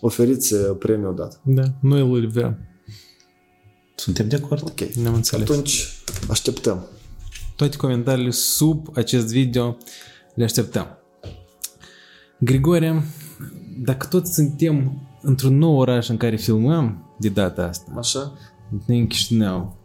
oferiți premiul dat.
Da, noi îl vrem.
Suntem de acord.
Ok. Ne-am înțeles. Atunci așteptăm.
Toate comentariile sub acest video le așteptăm. Grigore, dacă tot suntem într-un nou oraș în care filmăm de data asta,
Așa?
noi în Chișinău,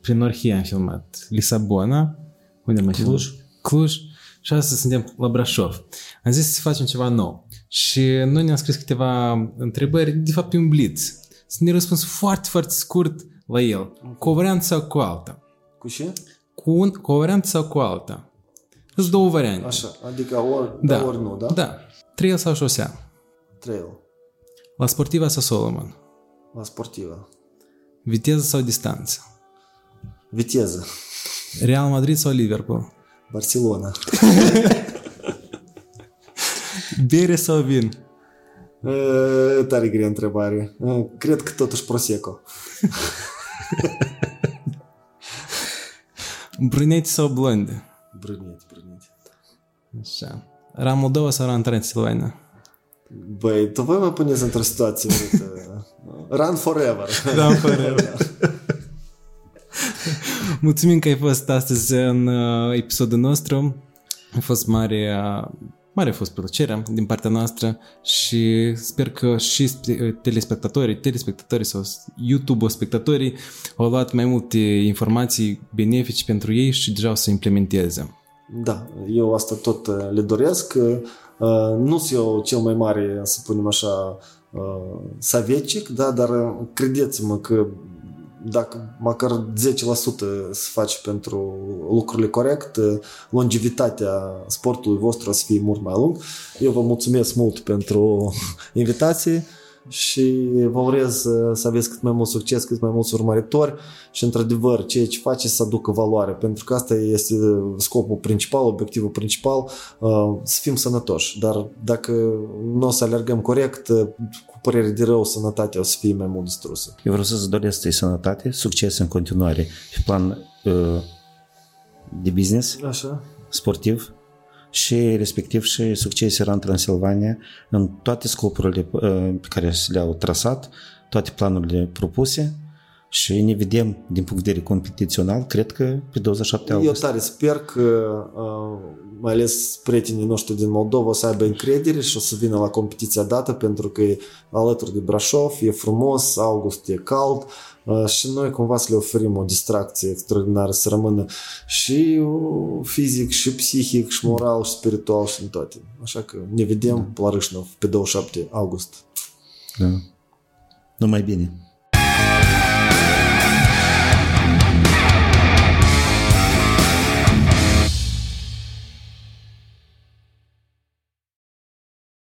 prin Orhia am filmat, Lisabona, unde mai Cluj. Cluj și astăzi suntem la Brașov. Am zis să facem ceva nou. Și noi ne-am scris câteva întrebări, de fapt un blitz. Să ne răspuns foarte, foarte scurt la el. Cu o variantă sau cu alta?
Cu ce?
Cu, un, cu o variantă sau cu alta? Sunt două variante.
Așa, adică ori da, ori nu, da?
Da. Trail sau șosea?
Trail.
La sportiva sau Solomon?
La sportiva.
Viteză sau distanță?
Viteză.
Real Madrid sau Liverpool?
Barcelona.
Bere sau vin?
E, tare grea întrebare. Cred că totuși Prosecco.
Brunete sau blonde?
Brunete.
Așa. Ran Moldova sau Ran Transilvania?
Băi, tu voi mă puneți într-o situație Run forever.
Run forever. Mulțumim că ai fost astăzi în uh, episodul nostru. A fost mare, uh, mare a fost plăcerea din partea noastră și sper că și telespectatorii, telespectatorii sau YouTube spectatorii au luat mai multe informații benefice pentru ei și deja o să implementeze.
Da, eu asta tot uh, le doresc. Uh, nu sunt eu cel mai mare, să spunem așa, uh, savecic, da, dar credeți-mă că dacă măcar 10% să faci pentru lucrurile corecte, longevitatea sportului vostru o să fie mult mai lung. Eu vă mulțumesc mult pentru invitație și vă urez să aveți cât mai mult succes, cât mai mulți urmăritori și într-adevăr ceea ce faceți să aducă valoare, pentru că asta este scopul principal, obiectivul principal, uh, să fim sănătoși, dar dacă nu o să alergăm corect, uh, cu părere de rău, sănătatea o să fie mai mult distrusă.
Eu vreau să-ți doresc sănătate, succes în continuare pe plan uh, de business,
Așa.
sportiv, și respectiv și succes era în Transilvania în toate scopurile uh, pe care le-au trasat, toate planurile propuse și ne vedem din punct de vedere competițional, cred că pe 27 august.
Eu tare sper că uh, mai ales prietenii noștri din Moldova o să aibă încredere și o să vină la competiția dată pentru că e alături de Brașov, e frumos, august e cald, Uh, și noi cumva să le oferim o distracție extraordinară, să rămână și uh, fizic, și psihic, și moral, și spiritual, și în toate. Așa că ne vedem da. la Râșnov pe 27 august.
Da. Numai bine!